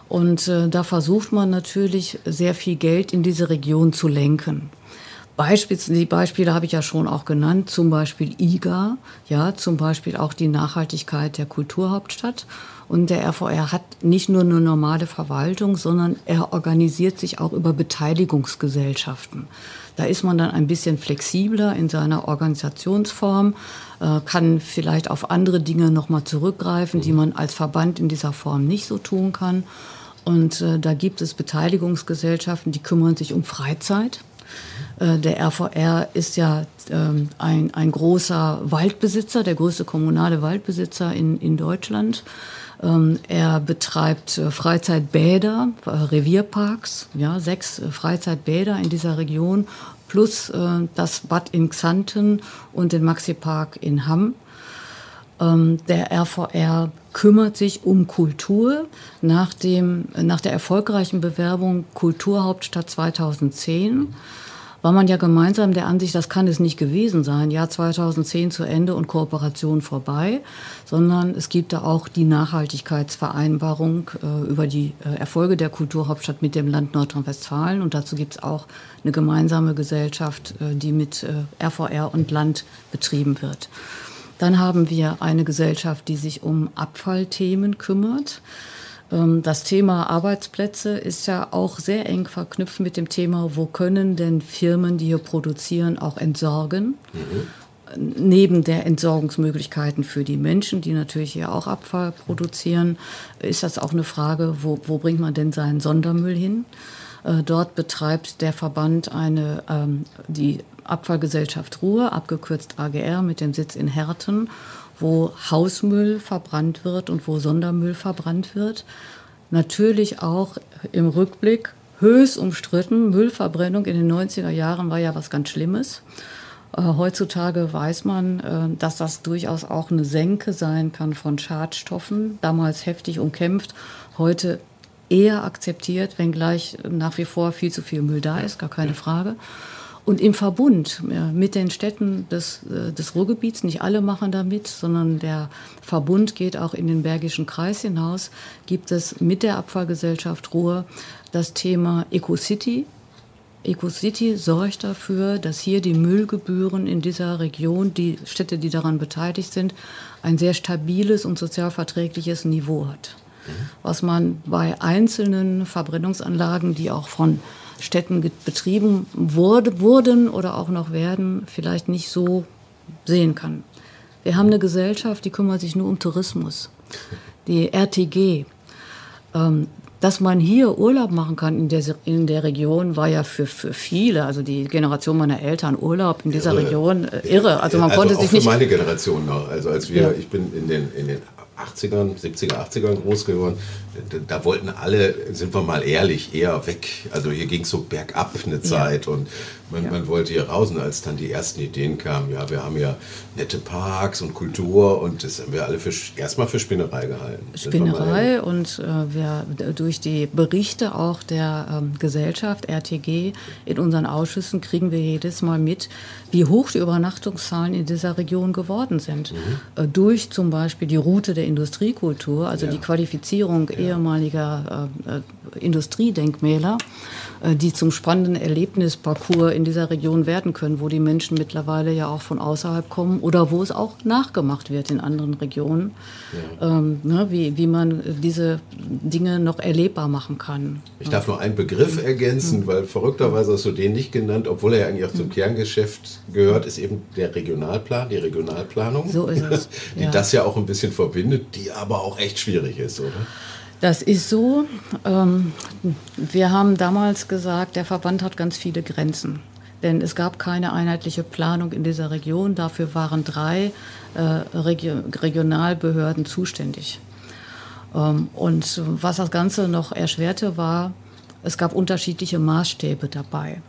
Und äh, da versucht man natürlich sehr viel Geld in diese Region zu lenken. Beispiels, die Beispiele habe ich ja schon auch genannt, zum Beispiel IGA, ja, zum Beispiel auch die Nachhaltigkeit der Kulturhauptstadt. Und der RVR hat nicht nur eine normale Verwaltung, sondern er organisiert sich auch über Beteiligungsgesellschaften. Da ist man dann ein bisschen flexibler in seiner Organisationsform, äh, kann vielleicht auf andere Dinge nochmal zurückgreifen, die man als Verband in dieser Form nicht so tun kann. Und äh, da gibt es Beteiligungsgesellschaften, die kümmern sich um Freizeit. Äh, der RVR ist ja ähm, ein, ein großer Waldbesitzer, der größte kommunale Waldbesitzer in, in Deutschland. Ähm, er betreibt äh, Freizeitbäder, äh, Revierparks, ja, sechs äh, Freizeitbäder in dieser Region, plus das Bad in Xanten und den Maxi-Park in Hamm. Ähm, der RVR kümmert sich um Kultur nach, dem, nach der erfolgreichen Bewerbung Kulturhauptstadt 2010 war man ja gemeinsam der Ansicht, das kann es nicht gewesen sein, Jahr 2010 zu Ende und Kooperation vorbei, sondern es gibt da auch die Nachhaltigkeitsvereinbarung äh, über die äh, Erfolge der Kulturhauptstadt mit dem Land Nordrhein-Westfalen und dazu gibt es auch eine gemeinsame Gesellschaft, äh, die mit RVR äh, und Land betrieben wird. Dann haben wir eine Gesellschaft, die sich um Abfallthemen kümmert. Ähm, das Thema Arbeitsplätze ist ja auch sehr eng verknüpft mit dem Thema, wo können denn Firmen, die hier produzieren, auch entsorgen. Mhm. Neben der Entsorgungsmöglichkeiten für die Menschen, die natürlich hier auch Abfall produzieren, ist das auch eine Frage, wo, wo bringt man denn seinen Sondermüll hin? Äh, dort betreibt der Verband eine, ähm, die Abfallgesellschaft Ruhr, abgekürzt AGR, mit dem Sitz in Herten wo Hausmüll verbrannt wird und wo Sondermüll verbrannt wird. Natürlich auch im Rückblick höchst umstritten. Müllverbrennung in den 90er Jahren war ja was ganz Schlimmes. Äh, heutzutage weiß man, äh, dass das durchaus auch eine Senke sein kann von Schadstoffen. Damals heftig umkämpft, heute eher akzeptiert, wenngleich nach wie vor viel zu viel Müll da ist, gar keine Frage. Und im Verbund mit den Städten des, äh, des Ruhrgebiets, nicht alle machen da mit, sondern der Verbund geht auch in den Bergischen Kreis hinaus, gibt es mit der Abfallgesellschaft Ruhr das Thema EcoCity. EcoCity sorgt dafür, dass hier die Müllgebühren in dieser Region, die Städte, die daran beteiligt sind, ein sehr stabiles und sozialverträgliches Niveau hat. Mhm. Was man bei einzelnen Verbrennungsanlagen, die auch von Städten betrieben wurde, wurden oder auch noch werden, vielleicht nicht so sehen kann. Wir haben eine Gesellschaft, die kümmert sich nur um Tourismus. Die RTG. Ähm, dass man hier Urlaub machen kann in der, in der Region, war ja für, für viele, also die Generation meiner Eltern, Urlaub in dieser irre. Region äh, irre. Also man also konnte sich für nicht. meine Generation noch. Also als wir, ja. ich bin in den, in den 80ern, 70er, 80ern groß geworden. Da, wollten alle, sind wir mal ehrlich, eher weg. Also hier ging es so bergab eine Zeit ja. und man, ja. man, wollte hier raus. Und als dann die ersten Ideen kamen, ja, wir haben ja nette Parks und Kultur und das haben wir alle für, erstmal für Spinnerei gehalten. Spinnerei und äh, wir, durch die Berichte auch der ähm, Gesellschaft RTG in unseren Ausschüssen kriegen wir jedes Mal mit, wie hoch die Übernachtungszahlen in dieser Region geworden sind. Mhm. Äh, durch zum Beispiel die Route der Industriekultur, also ja. die Qualifizierung ja. ehemaliger äh, äh Industriedenkmäler, die zum spannenden Erlebnisparcours in dieser Region werden können, wo die Menschen mittlerweile ja auch von außerhalb kommen oder wo es auch nachgemacht wird in anderen Regionen, ja. ähm, ne, wie, wie man diese Dinge noch erlebbar machen kann. Ich darf nur einen Begriff ergänzen, mhm. weil verrückterweise hast du den nicht genannt, obwohl er ja eigentlich auch zum mhm. Kerngeschäft gehört, ist eben der Regionalplan, die Regionalplanung. So ist es. die ja. das ja auch ein bisschen verbindet, die aber auch echt schwierig ist, oder? Das ist so. Ähm, wir haben damals gesagt, der Verband hat ganz viele Grenzen. Denn es gab keine einheitliche Planung in dieser Region. Dafür waren drei äh, Regionalbehörden zuständig. Ähm, und was das Ganze noch erschwerte, war, es gab unterschiedliche Maßstäbe dabei.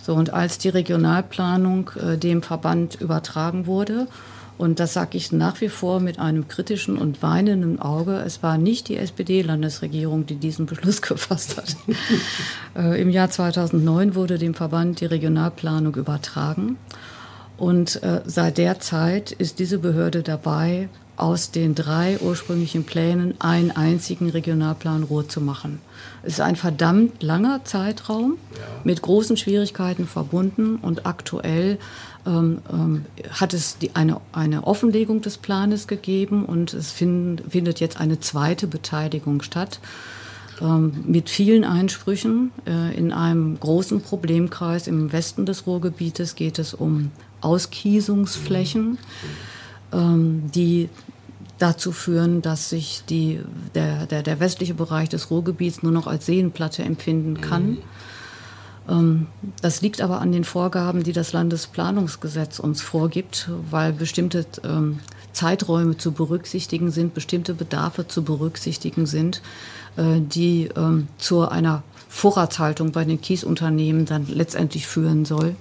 So, und als die Regionalplanung äh, dem Verband übertragen wurde und das sage ich nach wie vor mit einem kritischen und weinenden Auge. Es war nicht die SPD-Landesregierung, die diesen Beschluss gefasst hat. äh, Im Jahr 2009 wurde dem Verband die Regionalplanung übertragen. Und äh, seit der Zeit ist diese Behörde dabei, aus den drei ursprünglichen Plänen einen einzigen Regionalplan Ruhr zu machen. Es ist ein verdammt langer Zeitraum mit großen Schwierigkeiten verbunden und aktuell ähm, ähm, hat es die, eine, eine Offenlegung des Planes gegeben und es find, findet jetzt eine zweite Beteiligung statt ähm, mit vielen Einsprüchen. Äh, in einem großen Problemkreis im Westen des Ruhrgebietes geht es um Auskiesungsflächen, ähm, die dazu führen, dass sich die, der, der, der westliche Bereich des Ruhrgebiets nur noch als Seenplatte empfinden kann. Mhm. Das liegt aber an den Vorgaben, die das Landesplanungsgesetz uns vorgibt, weil bestimmte ähm, Zeiträume zu berücksichtigen sind, bestimmte Bedarfe zu berücksichtigen sind, äh, die ähm, zu einer Vorratshaltung bei den Kiesunternehmen dann letztendlich führen soll.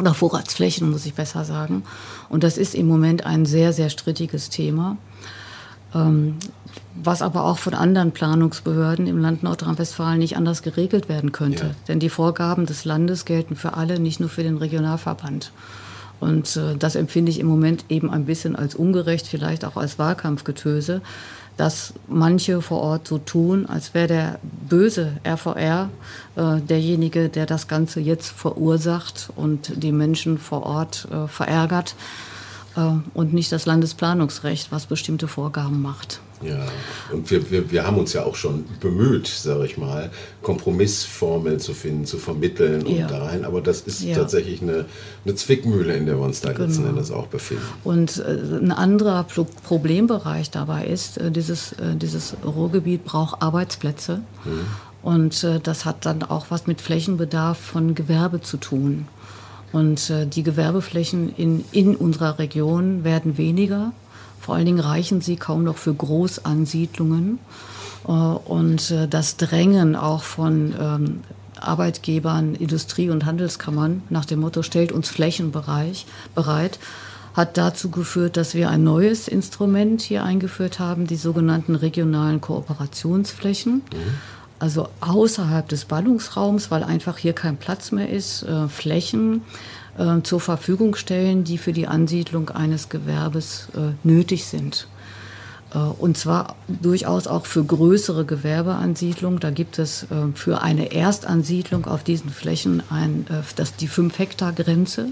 Oder Vorratsflächen, muss ich besser sagen. Und das ist im Moment ein sehr, sehr strittiges Thema. Ähm, was aber auch von anderen Planungsbehörden im Land Nordrhein-Westfalen nicht anders geregelt werden könnte. Ja. Denn die Vorgaben des Landes gelten für alle, nicht nur für den Regionalverband. Und äh, das empfinde ich im Moment eben ein bisschen als ungerecht, vielleicht auch als Wahlkampfgetöse, dass manche vor Ort so tun, als wäre der böse RVR äh, derjenige, der das Ganze jetzt verursacht und die Menschen vor Ort äh, verärgert äh, und nicht das Landesplanungsrecht, was bestimmte Vorgaben macht. Ja, und wir, wir, wir haben uns ja auch schon bemüht, sage ich mal, Kompromissformeln zu finden, zu vermitteln und ja. da rein. Aber das ist ja. tatsächlich eine, eine Zwickmühle, in der wir uns da genau. letzten Endes auch befinden. Und äh, ein anderer Problembereich dabei ist, äh, dieses, äh, dieses Ruhrgebiet braucht Arbeitsplätze. Mhm. Und äh, das hat dann auch was mit Flächenbedarf von Gewerbe zu tun. Und äh, die Gewerbeflächen in, in unserer Region werden weniger. Vor allen Dingen reichen sie kaum noch für Großansiedlungen. Äh, und äh, das Drängen auch von ähm, Arbeitgebern, Industrie- und Handelskammern nach dem Motto, stellt uns Flächenbereich bereit, hat dazu geführt, dass wir ein neues Instrument hier eingeführt haben, die sogenannten regionalen Kooperationsflächen. Mhm. Also außerhalb des Ballungsraums, weil einfach hier kein Platz mehr ist, äh, Flächen äh, zur Verfügung stellen, die für die Ansiedlung eines Gewerbes äh, nötig sind. Äh, und zwar durchaus auch für größere Gewerbeansiedlungen. Da gibt es äh, für eine Erstansiedlung auf diesen Flächen ein, äh, das, die 5-Hektar-Grenze.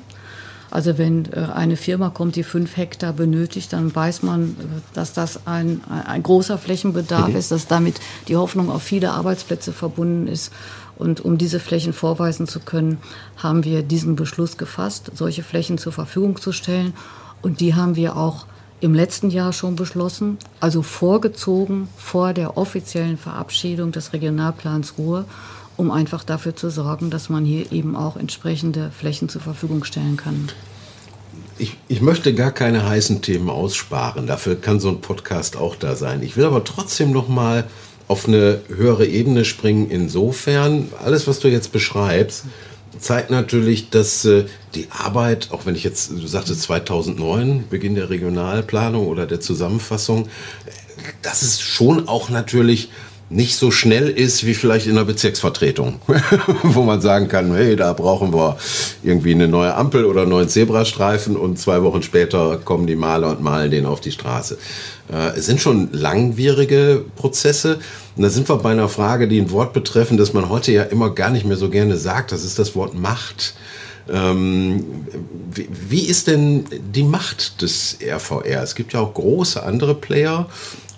Also wenn eine Firma kommt, die 5 Hektar benötigt, dann weiß man, dass das ein, ein großer Flächenbedarf mhm. ist, dass damit die Hoffnung auf viele Arbeitsplätze verbunden ist und um diese Flächen vorweisen zu können, haben wir diesen Beschluss gefasst, solche Flächen zur Verfügung zu stellen. Und die haben wir auch im letzten Jahr schon beschlossen, also vorgezogen vor der offiziellen Verabschiedung des Regionalplans Ruhr, um einfach dafür zu sorgen, dass man hier eben auch entsprechende Flächen zur Verfügung stellen kann. Ich, ich, möchte gar keine heißen Themen aussparen. Dafür kann so ein Podcast auch da sein. Ich will aber trotzdem noch mal auf eine höhere Ebene springen. Insofern, alles, was du jetzt beschreibst, zeigt natürlich, dass äh, die Arbeit, auch wenn ich jetzt, du sagtest 2009, Beginn der Regionalplanung oder der Zusammenfassung, dass es schon auch natürlich nicht so schnell ist wie vielleicht in der Bezirksvertretung, wo man sagen kann, hey, da brauchen wir irgendwie eine neue Ampel oder einen neuen Zebrastreifen und zwei Wochen später kommen die Maler und malen den auf die Straße. Äh, es sind schon langwierige Prozesse. Und da sind wir bei einer Frage, die ein Wort betreffen, das man heute ja immer gar nicht mehr so gerne sagt. Das ist das Wort Macht. Ähm, wie, wie, ist denn die Macht des RVR? Es gibt ja auch große andere Player.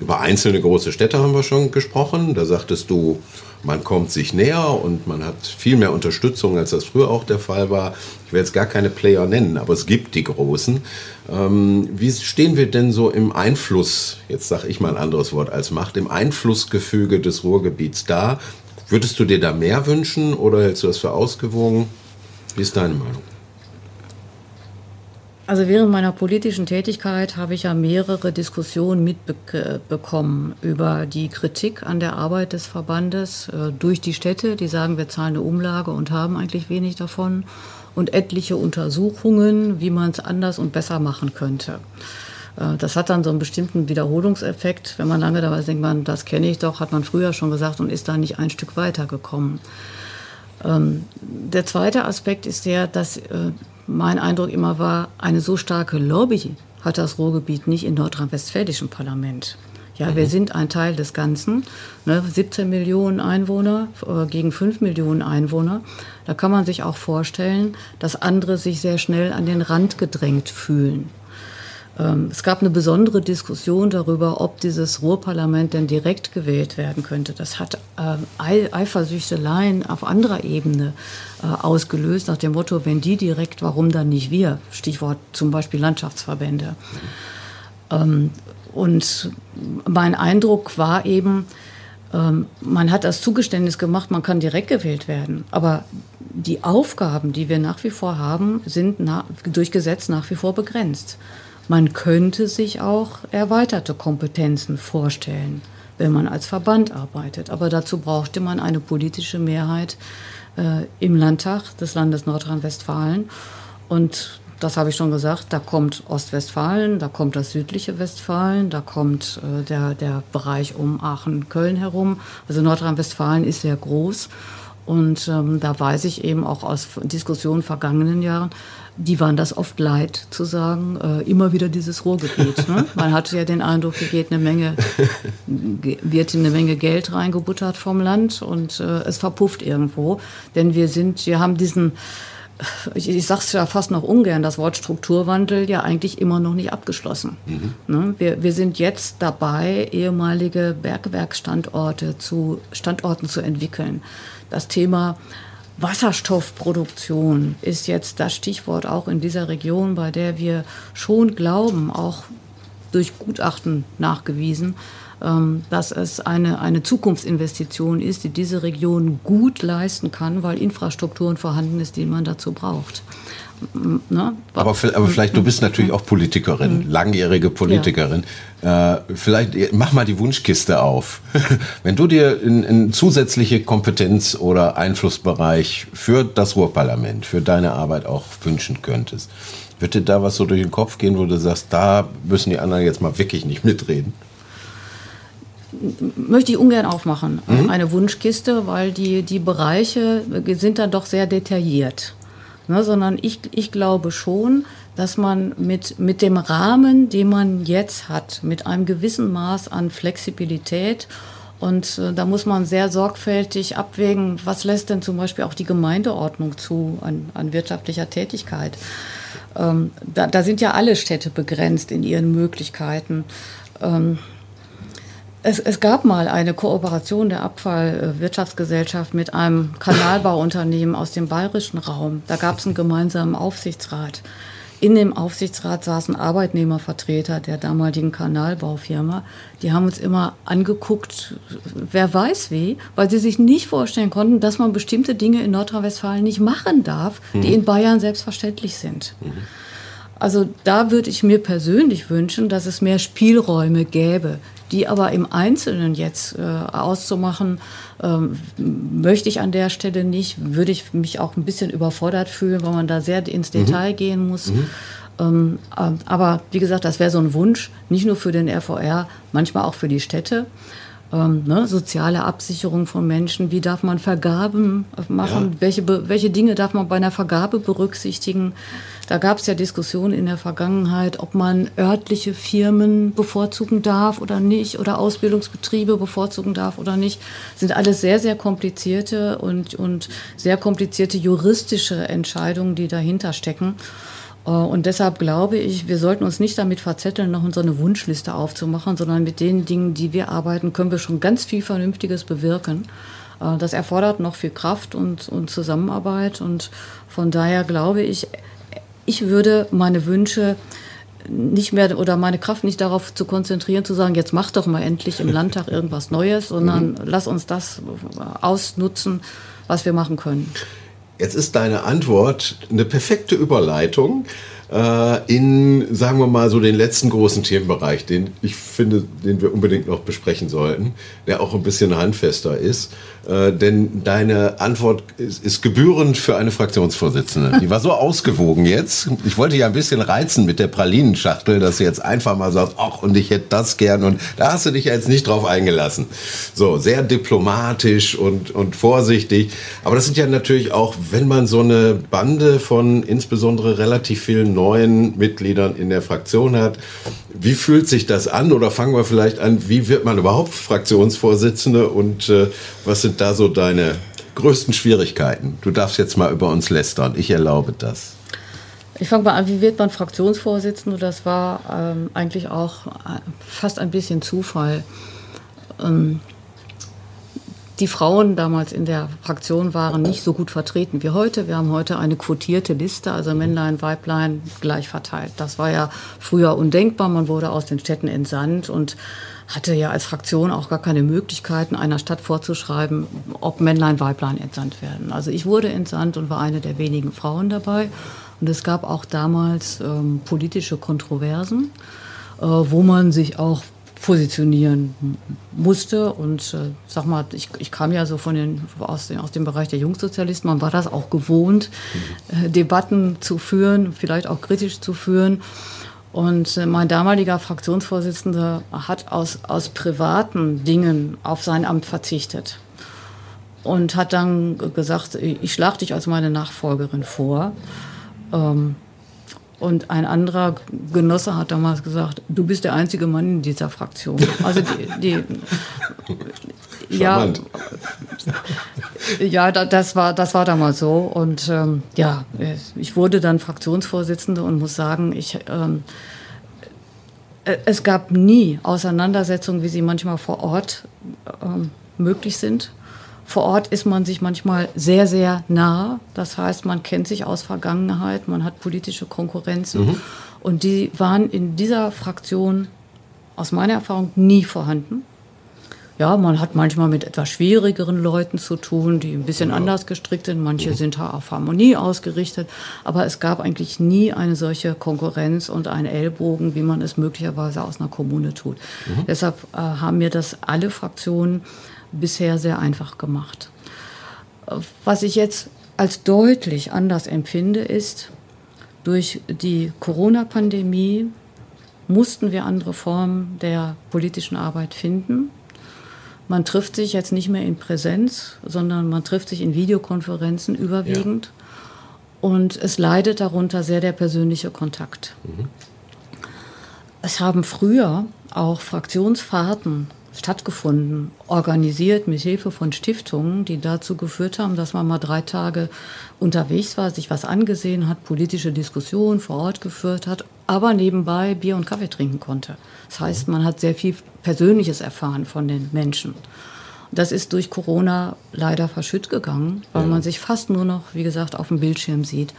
Über einzelne große Städte haben wir schon gesprochen. Da sagtest du, man kommt sich näher und man hat viel mehr Unterstützung, als das früher auch der Fall war. Ich will jetzt gar keine Player nennen, aber es gibt die großen. Ähm, wie stehen wir denn so im Einfluss, jetzt sage ich mal ein anderes Wort als Macht, im Einflussgefüge des Ruhrgebiets da? Würdest du dir da mehr wünschen oder hältst du das für ausgewogen? Wie ist deine Meinung? Also während meiner politischen Tätigkeit habe ich ja mehrere Diskussionen mitbekommen über die Kritik an der Arbeit des Verbandes äh, durch die Städte, die sagen, wir zahlen eine Umlage und haben eigentlich wenig davon, und etliche Untersuchungen, wie man es anders und besser machen könnte. Äh, das hat dann so einen bestimmten Wiederholungseffekt. Wenn man lange dabei denkt man, das kenne ich doch, hat man früher schon gesagt und ist da nicht ein Stück weitergekommen. Ähm, der zweite Aspekt ist der, dass äh, mein Eindruck immer war, eine so starke Lobby hat das Ruhrgebiet nicht im nordrhein-westfälischen Parlament. Ja, mhm. wir sind ein Teil des Ganzen. Ne, 17 Millionen Einwohner äh, gegen 5 Millionen Einwohner. Da kann man sich auch vorstellen, dass andere sich sehr schnell an den Rand gedrängt fühlen. Ähm, es gab eine besondere Diskussion darüber, ob dieses Ruhrparlament denn direkt gewählt werden könnte. Das hat ähm, Eifersüchteleien auf anderer Ebene äh, ausgelöst, nach dem Motto, wenn die direkt, warum dann nicht wir? Stichwort zum Beispiel Landschaftsverbände. Ähm, und mein Eindruck war eben, man hat das Zugeständnis gemacht, man kann direkt gewählt werden. Aber die Aufgaben, die wir nach wie vor haben, sind durch Gesetz nach wie vor begrenzt. Man könnte sich auch erweiterte Kompetenzen vorstellen, wenn man als Verband arbeitet. Aber dazu brauchte man eine politische Mehrheit äh, im Landtag des Landes Nordrhein-Westfalen. Und das habe ich schon gesagt, da kommt Ostwestfalen, da kommt das südliche Westfalen, da kommt äh, der, der Bereich um Aachen-Köln herum. Also Nordrhein-Westfalen ist sehr groß. Und ähm, da weiß ich eben auch aus Diskussionen vergangenen Jahren, die waren das oft leid zu sagen, äh, immer wieder dieses Ruhrgebiet. Ne? Man hatte ja den Eindruck, hier geht eine Menge, wird eine Menge Geld reingebuttert vom Land und äh, es verpufft irgendwo. Denn wir sind, wir haben diesen, ich, ich sage es ja fast noch ungern, das Wort Strukturwandel ja eigentlich immer noch nicht abgeschlossen. Mhm. Ne? Wir, wir sind jetzt dabei, ehemalige Bergwerkstandorte zu Standorten zu entwickeln. Das Thema Wasserstoffproduktion ist jetzt das Stichwort auch in dieser Region, bei der wir schon glauben, auch durch Gutachten nachgewiesen, ähm, dass es eine, eine Zukunftsinvestition ist, die diese Region gut leisten kann, weil Infrastrukturen vorhanden ist, die man dazu braucht. Ne? Aber, aber, vielleicht, du bist natürlich auch Politikerin, mhm. langjährige Politikerin. Ja. Äh, vielleicht mach mal die Wunschkiste auf. Wenn du dir eine zusätzliche Kompetenz oder Einflussbereich für das Ruhrparlament, für deine Arbeit auch wünschen könntest, wird dir da was so durch den Kopf gehen, wo du sagst, da müssen die anderen jetzt mal wirklich nicht mitreden? möchte ich ungern aufmachen, mhm. eine Wunschkiste, weil die, die Bereiche sind dann doch sehr detailliert. Ne, sondern ich, ich glaube schon, dass man mit, mit dem Rahmen, den man jetzt hat, mit einem gewissen Maß an Flexibilität und äh, da muss man sehr sorgfältig abwägen, was lässt denn zum Beispiel auch die Gemeindeordnung zu an, an wirtschaftlicher Tätigkeit. Ähm, da, da, sind ja alle Städte begrenzt in ihren Möglichkeiten. Ähm, es, es, gab mal eine Kooperation der Abfallwirtschaftsgesellschaft mit einem Kanalbauunternehmen aus dem bayerischen Raum. Da gab es einen gemeinsamen Aufsichtsrat. In dem Aufsichtsrat saßen Arbeitnehmervertreter der damaligen Kanalbaufirma. Die haben uns immer angeguckt, wer weiß wie, weil sie sich nicht vorstellen konnten, dass man bestimmte Dinge in Nordrhein-Westfalen nicht machen darf, die mhm. in Bayern selbstverständlich sind. Mhm. Also da würde ich mir persönlich wünschen, dass es mehr Spielräume gäbe. Die aber im Einzelnen jetzt äh, auszumachen, ähm, möchte ich an der Stelle nicht. Würde ich mich auch ein bisschen überfordert fühlen, weil man da sehr ins mhm. Detail mhm. gehen muss. Mhm. Ähm, äh, aber wie gesagt, das wäre so ein Wunsch, nicht nur für den RVR, manchmal auch für die Städte. Ähm, ne, soziale Absicherung von Menschen, wie darf man Vergaben machen, ja. welche, welche Dinge darf man bei einer Vergabe berücksichtigen. Da gab es ja Diskussionen in der Vergangenheit, ob man örtliche Firmen bevorzugen darf oder nicht oder Ausbildungsbetriebe bevorzugen darf oder nicht. Das sind alles sehr, sehr komplizierte und, und sehr komplizierte juristische Entscheidungen, die dahinter stecken. Äh, und deshalb glaube ich, wir sollten uns nicht damit verzetteln, noch so eine Wunschliste aufzumachen, sondern mit den Dingen, die wir arbeiten, können wir schon ganz viel Vernünftiges bewirken. Äh, das erfordert noch viel Kraft und, und Zusammenarbeit. Und von daher glaube ich, ich würde meine Wünsche nicht mehr oder meine Kraft nicht darauf zu konzentrieren, zu sagen, jetzt mach doch mal endlich im Landtag irgendwas Neues, sondern mhm. lass uns das ausnutzen, was wir machen können. Jetzt ist deine Antwort eine perfekte Überleitung äh, in, sagen wir mal, so den letzten großen Themenbereich, den ich finde, den wir unbedingt noch besprechen sollten, der auch ein bisschen handfester ist. Äh, denn deine Antwort ist, ist, gebührend für eine Fraktionsvorsitzende. Die war so ausgewogen jetzt. Ich wollte ja ein bisschen reizen mit der Pralinenschachtel, dass sie jetzt einfach mal sagt, ach, und ich hätte das gern. Und da hast du dich ja jetzt nicht drauf eingelassen. So, sehr diplomatisch und, und vorsichtig. Aber das sind ja natürlich auch, wenn man so eine Bande von insbesondere relativ vielen neuen Mitgliedern in der Fraktion hat, wie fühlt sich das an? Oder fangen wir vielleicht an, wie wird man überhaupt Fraktionsvorsitzende und äh, was sind da so deine größten Schwierigkeiten? Du darfst jetzt mal über uns lästern. Ich erlaube das. Ich fange mal an, wie wird man Fraktionsvorsitzende? Das war ähm, eigentlich auch äh, fast ein bisschen Zufall. Ähm, die Frauen damals in der Fraktion waren nicht so gut vertreten wie heute. Wir haben heute eine quotierte Liste, also Männlein, Weiblein gleich verteilt. Das war ja früher undenkbar. Man wurde aus den Städten entsandt und hatte ja als Fraktion auch gar keine Möglichkeiten, einer Stadt vorzuschreiben, ob Männlein, Weiblein entsandt werden. Also ich wurde entsandt und war eine der wenigen Frauen dabei. Und es gab auch damals ähm, politische Kontroversen, äh, wo man sich auch positionieren musste. Und äh, sag mal, ich, ich kam ja so von den, aus, den, aus dem Bereich der Jungsozialisten, man war das auch gewohnt, äh, Debatten zu führen, vielleicht auch kritisch zu führen. Und äh, mein damaliger Fraktionsvorsitzender hat aus, aus privaten Dingen auf sein Amt verzichtet und hat dann gesagt, ich schlage dich als meine Nachfolgerin vor. Ähm, und ein anderer Genosse hat damals gesagt, du bist der einzige Mann in dieser Fraktion. Also die, die ja, ja, das war, das war damals so. Und ähm, ja, ich wurde dann Fraktionsvorsitzende und muss sagen, ich, ähm, äh, es gab nie Auseinandersetzungen, wie sie manchmal vor Ort ähm, möglich sind. Vor Ort ist man sich manchmal sehr, sehr nah. Das heißt, man kennt sich aus Vergangenheit, man hat politische Konkurrenzen. Mhm. Und die waren in dieser Fraktion aus meiner Erfahrung nie vorhanden. Ja, man hat manchmal mit etwas schwierigeren Leuten zu tun, die ein bisschen ja. anders gestrickt sind. Manche mhm. sind auf Harmonie ausgerichtet. Aber es gab eigentlich nie eine solche Konkurrenz und einen Ellbogen, wie man es möglicherweise aus einer Kommune tut. Mhm. Deshalb äh, haben mir das alle Fraktionen bisher sehr einfach gemacht. Was ich jetzt als deutlich anders empfinde, ist, durch die Corona-Pandemie mussten wir andere Formen der politischen Arbeit finden. Man trifft sich jetzt nicht mehr in Präsenz, sondern man trifft sich in Videokonferenzen überwiegend. Ja. Und es leidet darunter sehr der persönliche Kontakt. Mhm. Es haben früher auch Fraktionsfahrten stattgefunden, organisiert mit Hilfe von Stiftungen, die dazu geführt haben, dass man mal drei Tage unterwegs war, sich was angesehen hat, politische Diskussionen vor Ort geführt hat, aber nebenbei Bier und Kaffee trinken konnte. Das heißt, man hat sehr viel Persönliches erfahren von den Menschen. Das ist durch Corona leider verschütt gegangen, weil man sich fast nur noch, wie gesagt, auf dem Bildschirm sieht.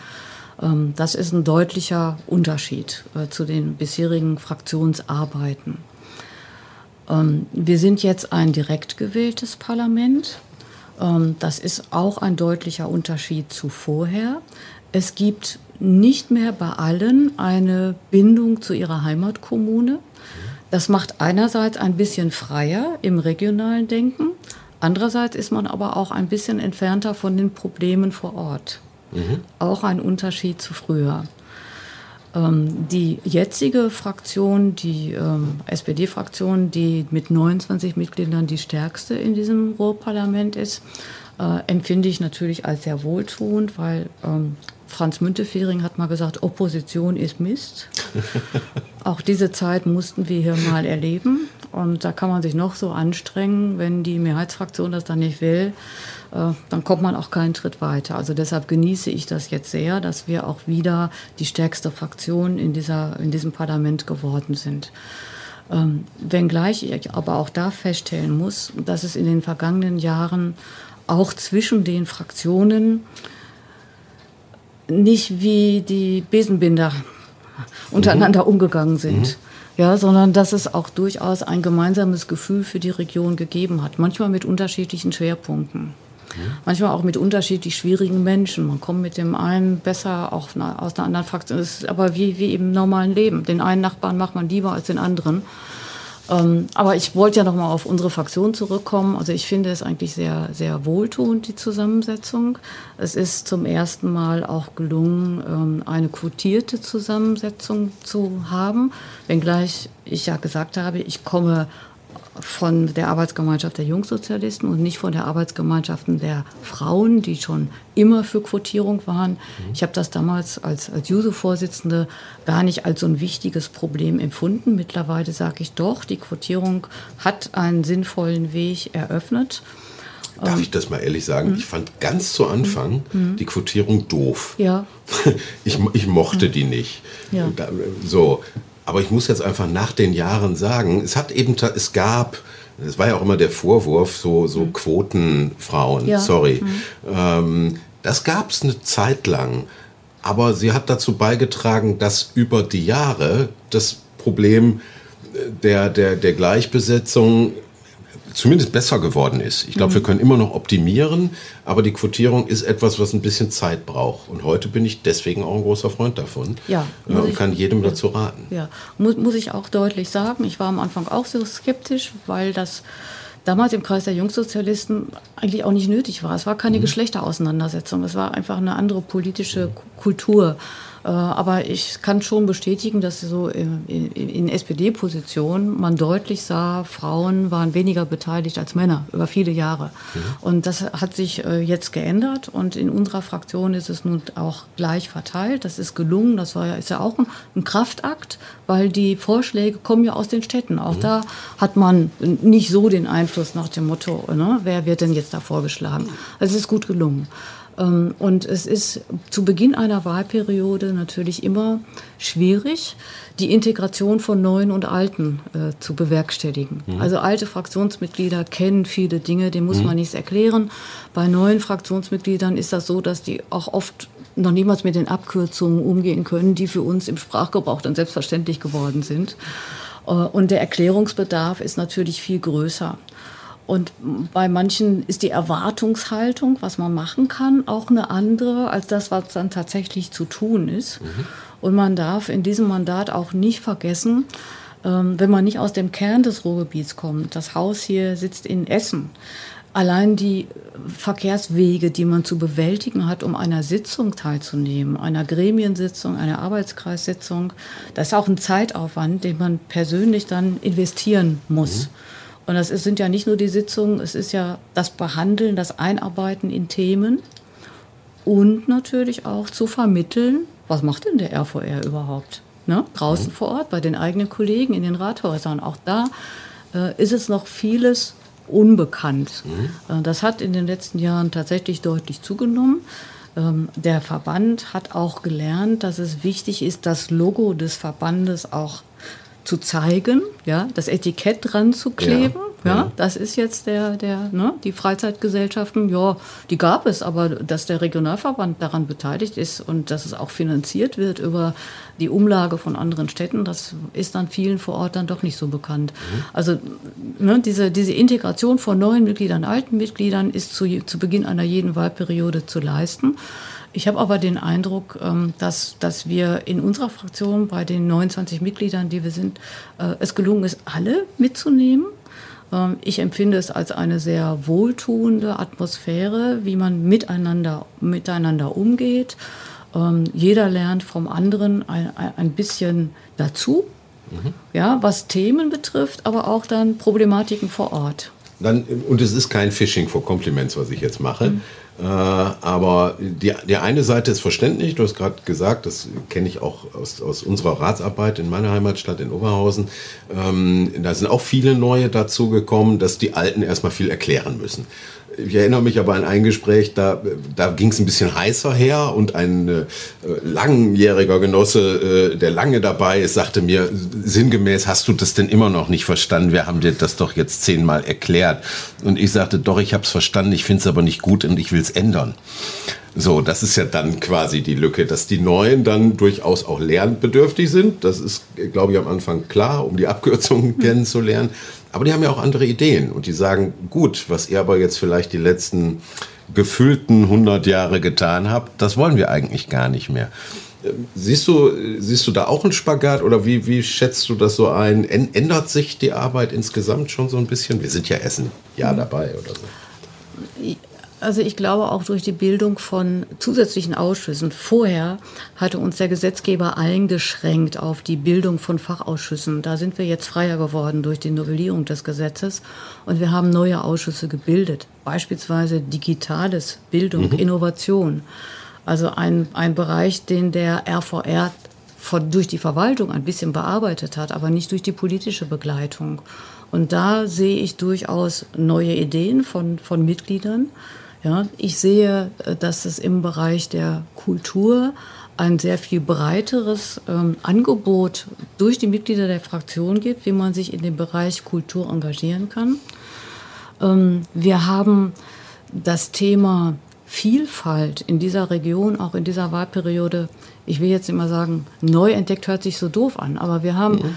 Ähm, das ist ein deutlicher Unterschied äh, zu den bisherigen Fraktionsarbeiten. Ähm, wir sind jetzt ein direkt gewähltes Parlament. Ähm, das ist auch ein deutlicher Unterschied zu vorher. Es gibt nicht mehr bei allen eine Bindung zu ihrer Heimatkommune. Das macht einerseits ein bisschen freier im regionalen Denken, andererseits ist man aber auch ein bisschen entfernter von den Problemen vor Ort. Mhm. Auch ein Unterschied zu früher. Ähm, die jetzige Fraktion, die ähm, SPD-Fraktion, die mit 29 Mitgliedern die stärkste in diesem Ruhrparlament ist, äh, empfinde ich natürlich als sehr wohltuend, weil ähm, Franz Müntefering hat mal gesagt, Opposition ist Mist. Auch diese Zeit mussten wir hier mal erleben. Und da kann man sich noch so anstrengen, wenn die Mehrheitsfraktion das dann nicht will, dann kommt man auch keinen Schritt weiter. Also deshalb genieße ich das jetzt sehr, dass wir auch wieder die stärkste Fraktion in, dieser, in diesem Parlament geworden sind. Ähm, wenngleich ich aber auch da feststellen muss, dass es in den vergangenen Jahren auch zwischen den Fraktionen nicht wie die Besenbinder untereinander mhm. umgegangen sind. Mhm. Ja, sondern dass es auch durchaus ein gemeinsames Gefühl für die Region gegeben hat, manchmal mit unterschiedlichen Schwerpunkten. Mhm. Manchmal auch mit unterschiedlich schwierigen Menschen. Man kommt mit dem einen besser auch aus einer anderen Fraktion. Es ist aber wie, wie im normalen Leben. Den einen Nachbarn macht man lieber als den anderen. Ähm, aber ich wollte ja noch mal auf unsere Fraktion zurückkommen. Also ich finde es eigentlich sehr, sehr wohltuend, die Zusammensetzung. Es ist zum ersten Mal auch gelungen, ähm, eine quotierte Zusammensetzung zu haben. Wenngleich ich ja gesagt habe, ich komme von der Arbeitsgemeinschaft der Jungsozialisten und nicht von der Arbeitsgemeinschaften der Frauen, die schon immer für Quotierung waren. Mhm. Ich habe das damals als, als Juso-Vorsitzende gar nicht als so ein wichtiges Problem empfunden. Mittlerweile sage ich doch, die Quotierung hat einen sinnvollen Weg eröffnet. Darf ähm, ich das mal ehrlich sagen? Mhm. Ich fand ganz zu Anfang mhm. die Quotierung doof. Ja. Ich, ich mochte die nicht. Ja. So, aber ich muss jetzt einfach nach den Jahren sagen, es hat eben, es gab, es war ja auch immer der Vorwurf, so, so mhm. Quotenfrauen, ja. sorry. Mhm. Ähm, das gab es eine Zeit lang. Aber sie hat dazu beigetragen, dass über die Jahre das Problem der, der, der Gleichbesetzung zumindest besser geworden ist. Ich glaube, mhm. wir können immer noch optimieren, aber die Quotierung ist etwas, was ein bisschen Zeit braucht. Und heute bin ich deswegen auch ein großer Freund davon ja, äh, und kann jedem dazu raten. Ja, muss, muss ich auch deutlich sagen. Ich war am Anfang auch so skeptisch, weil das damals im Kreis der Jungsozialisten eigentlich auch nicht nötig war. Es war keine mhm. Geschlechterauseinandersetzung, es war einfach eine andere politische Kultur. Äh, aber ich kann schon bestätigen, dass so in, in, SPD-Positionen man deutlich sah, Frauen waren weniger beteiligt als Männer über viele Jahre. Mhm. Und das hat sich äh, jetzt geändert und in unserer Fraktion ist es nun auch gleich verteilt. Das ist gelungen. Das war ja, ist ja auch ein, ein Kraftakt, weil die Vorschläge kommen ja aus den Städten. Auch mhm. da hat man nicht so den Einfluss nach dem Motto, ne, wer wird denn jetzt da vorgeschlagen. Also es ist gut gelungen. Ähm, und es ist zu Beginn einer Wahlperiode natürlich immer schwierig, die Integration von Neuen und Alten äh, zu bewerkstelligen. Mhm. Also alte Fraktionsmitglieder kennen viele Dinge, denen muss mhm. man nichts erklären. Bei neuen Fraktionsmitgliedern ist das so, dass die auch oft noch niemals mit den Abkürzungen umgehen können, die für uns im Sprachgebrauch dann selbstverständlich geworden sind. Äh, und der Erklärungsbedarf ist natürlich viel größer. Und bei manchen ist die Erwartungshaltung, was man machen kann, auch eine andere als das, was dann tatsächlich zu tun ist. Mhm. Und man darf in diesem Mandat auch nicht vergessen, ähm, wenn man nicht aus dem Kern des Ruhrgebiets kommt, das Haus hier sitzt in Essen, allein die Verkehrswege, die man zu bewältigen hat, um einer Sitzung teilzunehmen, einer Gremiensitzung, einer Arbeitskreissitzung, das ist auch ein Zeitaufwand, den man persönlich dann investieren muss. Mhm. Und das ist, sind ja nicht nur die Sitzungen, es ist ja das Behandeln, das Einarbeiten in Themen und natürlich auch zu vermitteln, was macht denn der RVR überhaupt? Ne? Draußen vor Ort, bei den eigenen Kollegen in den Rathäusern. Auch da äh, ist es noch vieles unbekannt. Mhm. Äh, das hat in den letzten Jahren tatsächlich deutlich zugenommen. Ähm, der Verband hat auch gelernt, dass es wichtig ist, das Logo des Verbandes auch zu zeigen, ja, das Etikett dran zu kleben. Ja, ja, das ist jetzt der, der, ne, die Freizeitgesellschaften, ja, die gab es, aber dass der Regionalverband daran beteiligt ist und dass es auch finanziert wird über die Umlage von anderen Städten, das ist dann vielen vor Ort dann doch nicht so bekannt. Mhm. Also ne, diese, diese Integration von neuen Mitgliedern, alten Mitgliedern ist zu, zu Beginn einer jeden Wahlperiode zu leisten. Ich habe aber den Eindruck, ähm, dass, dass wir in unserer Fraktion bei den 29 Mitgliedern, die wir sind, äh, es gelungen ist, alle mitzunehmen. Ähm, ich empfinde es als eine sehr wohltuende Atmosphäre, wie man miteinander, miteinander umgeht. Ähm, jeder lernt vom anderen ein, ein bisschen dazu, mhm. ja, was Themen betrifft, aber auch dann Problematiken vor Ort. Dann, und es ist kein Phishing for Compliments, was ich jetzt mache. Mhm. Äh, aber die, die eine Seite ist verständlich, du hast gerade gesagt, das kenne ich auch aus, aus unserer Ratsarbeit in meiner Heimatstadt in Oberhausen. Ähm, da sind auch viele neue dazu gekommen, dass die Alten erstmal viel erklären müssen. Ich erinnere mich aber an ein Gespräch, da, da ging es ein bisschen heißer her und ein äh, langjähriger Genosse, äh, der lange dabei ist, sagte mir sinngemäß, hast du das denn immer noch nicht verstanden? Wir haben dir das doch jetzt zehnmal erklärt. Und ich sagte, doch, ich habe es verstanden, ich finde es aber nicht gut und ich will es ändern. So, das ist ja dann quasi die Lücke, dass die Neuen dann durchaus auch lernbedürftig sind. Das ist, glaube ich, am Anfang klar, um die Abkürzungen kennenzulernen. Aber die haben ja auch andere Ideen und die sagen, gut, was ihr aber jetzt vielleicht die letzten gefühlten 100 Jahre getan habt, das wollen wir eigentlich gar nicht mehr. Siehst du, siehst du da auch einen Spagat oder wie, wie schätzt du das so ein? Ändert sich die Arbeit insgesamt schon so ein bisschen? Wir sind ja Essen ja dabei oder so. Also ich glaube auch durch die Bildung von zusätzlichen Ausschüssen. Vorher hatte uns der Gesetzgeber eingeschränkt auf die Bildung von Fachausschüssen. Da sind wir jetzt freier geworden durch die Novellierung des Gesetzes und wir haben neue Ausschüsse gebildet. Beispielsweise Digitales, Bildung, mhm. Innovation. Also ein, ein Bereich, den der RVR von, durch die Verwaltung ein bisschen bearbeitet hat, aber nicht durch die politische Begleitung. Und da sehe ich durchaus neue Ideen von, von Mitgliedern. Ja, ich sehe, äh, dass es im Bereich der Kultur ein sehr viel breiteres ähm, Angebot durch die Mitglieder der Fraktion gibt, wie man sich in dem Bereich Kultur engagieren kann. Ähm, wir haben das Thema Vielfalt in dieser Region, auch in dieser Wahlperiode, ich will jetzt immer sagen, neu entdeckt hört sich so doof an, aber wir haben mhm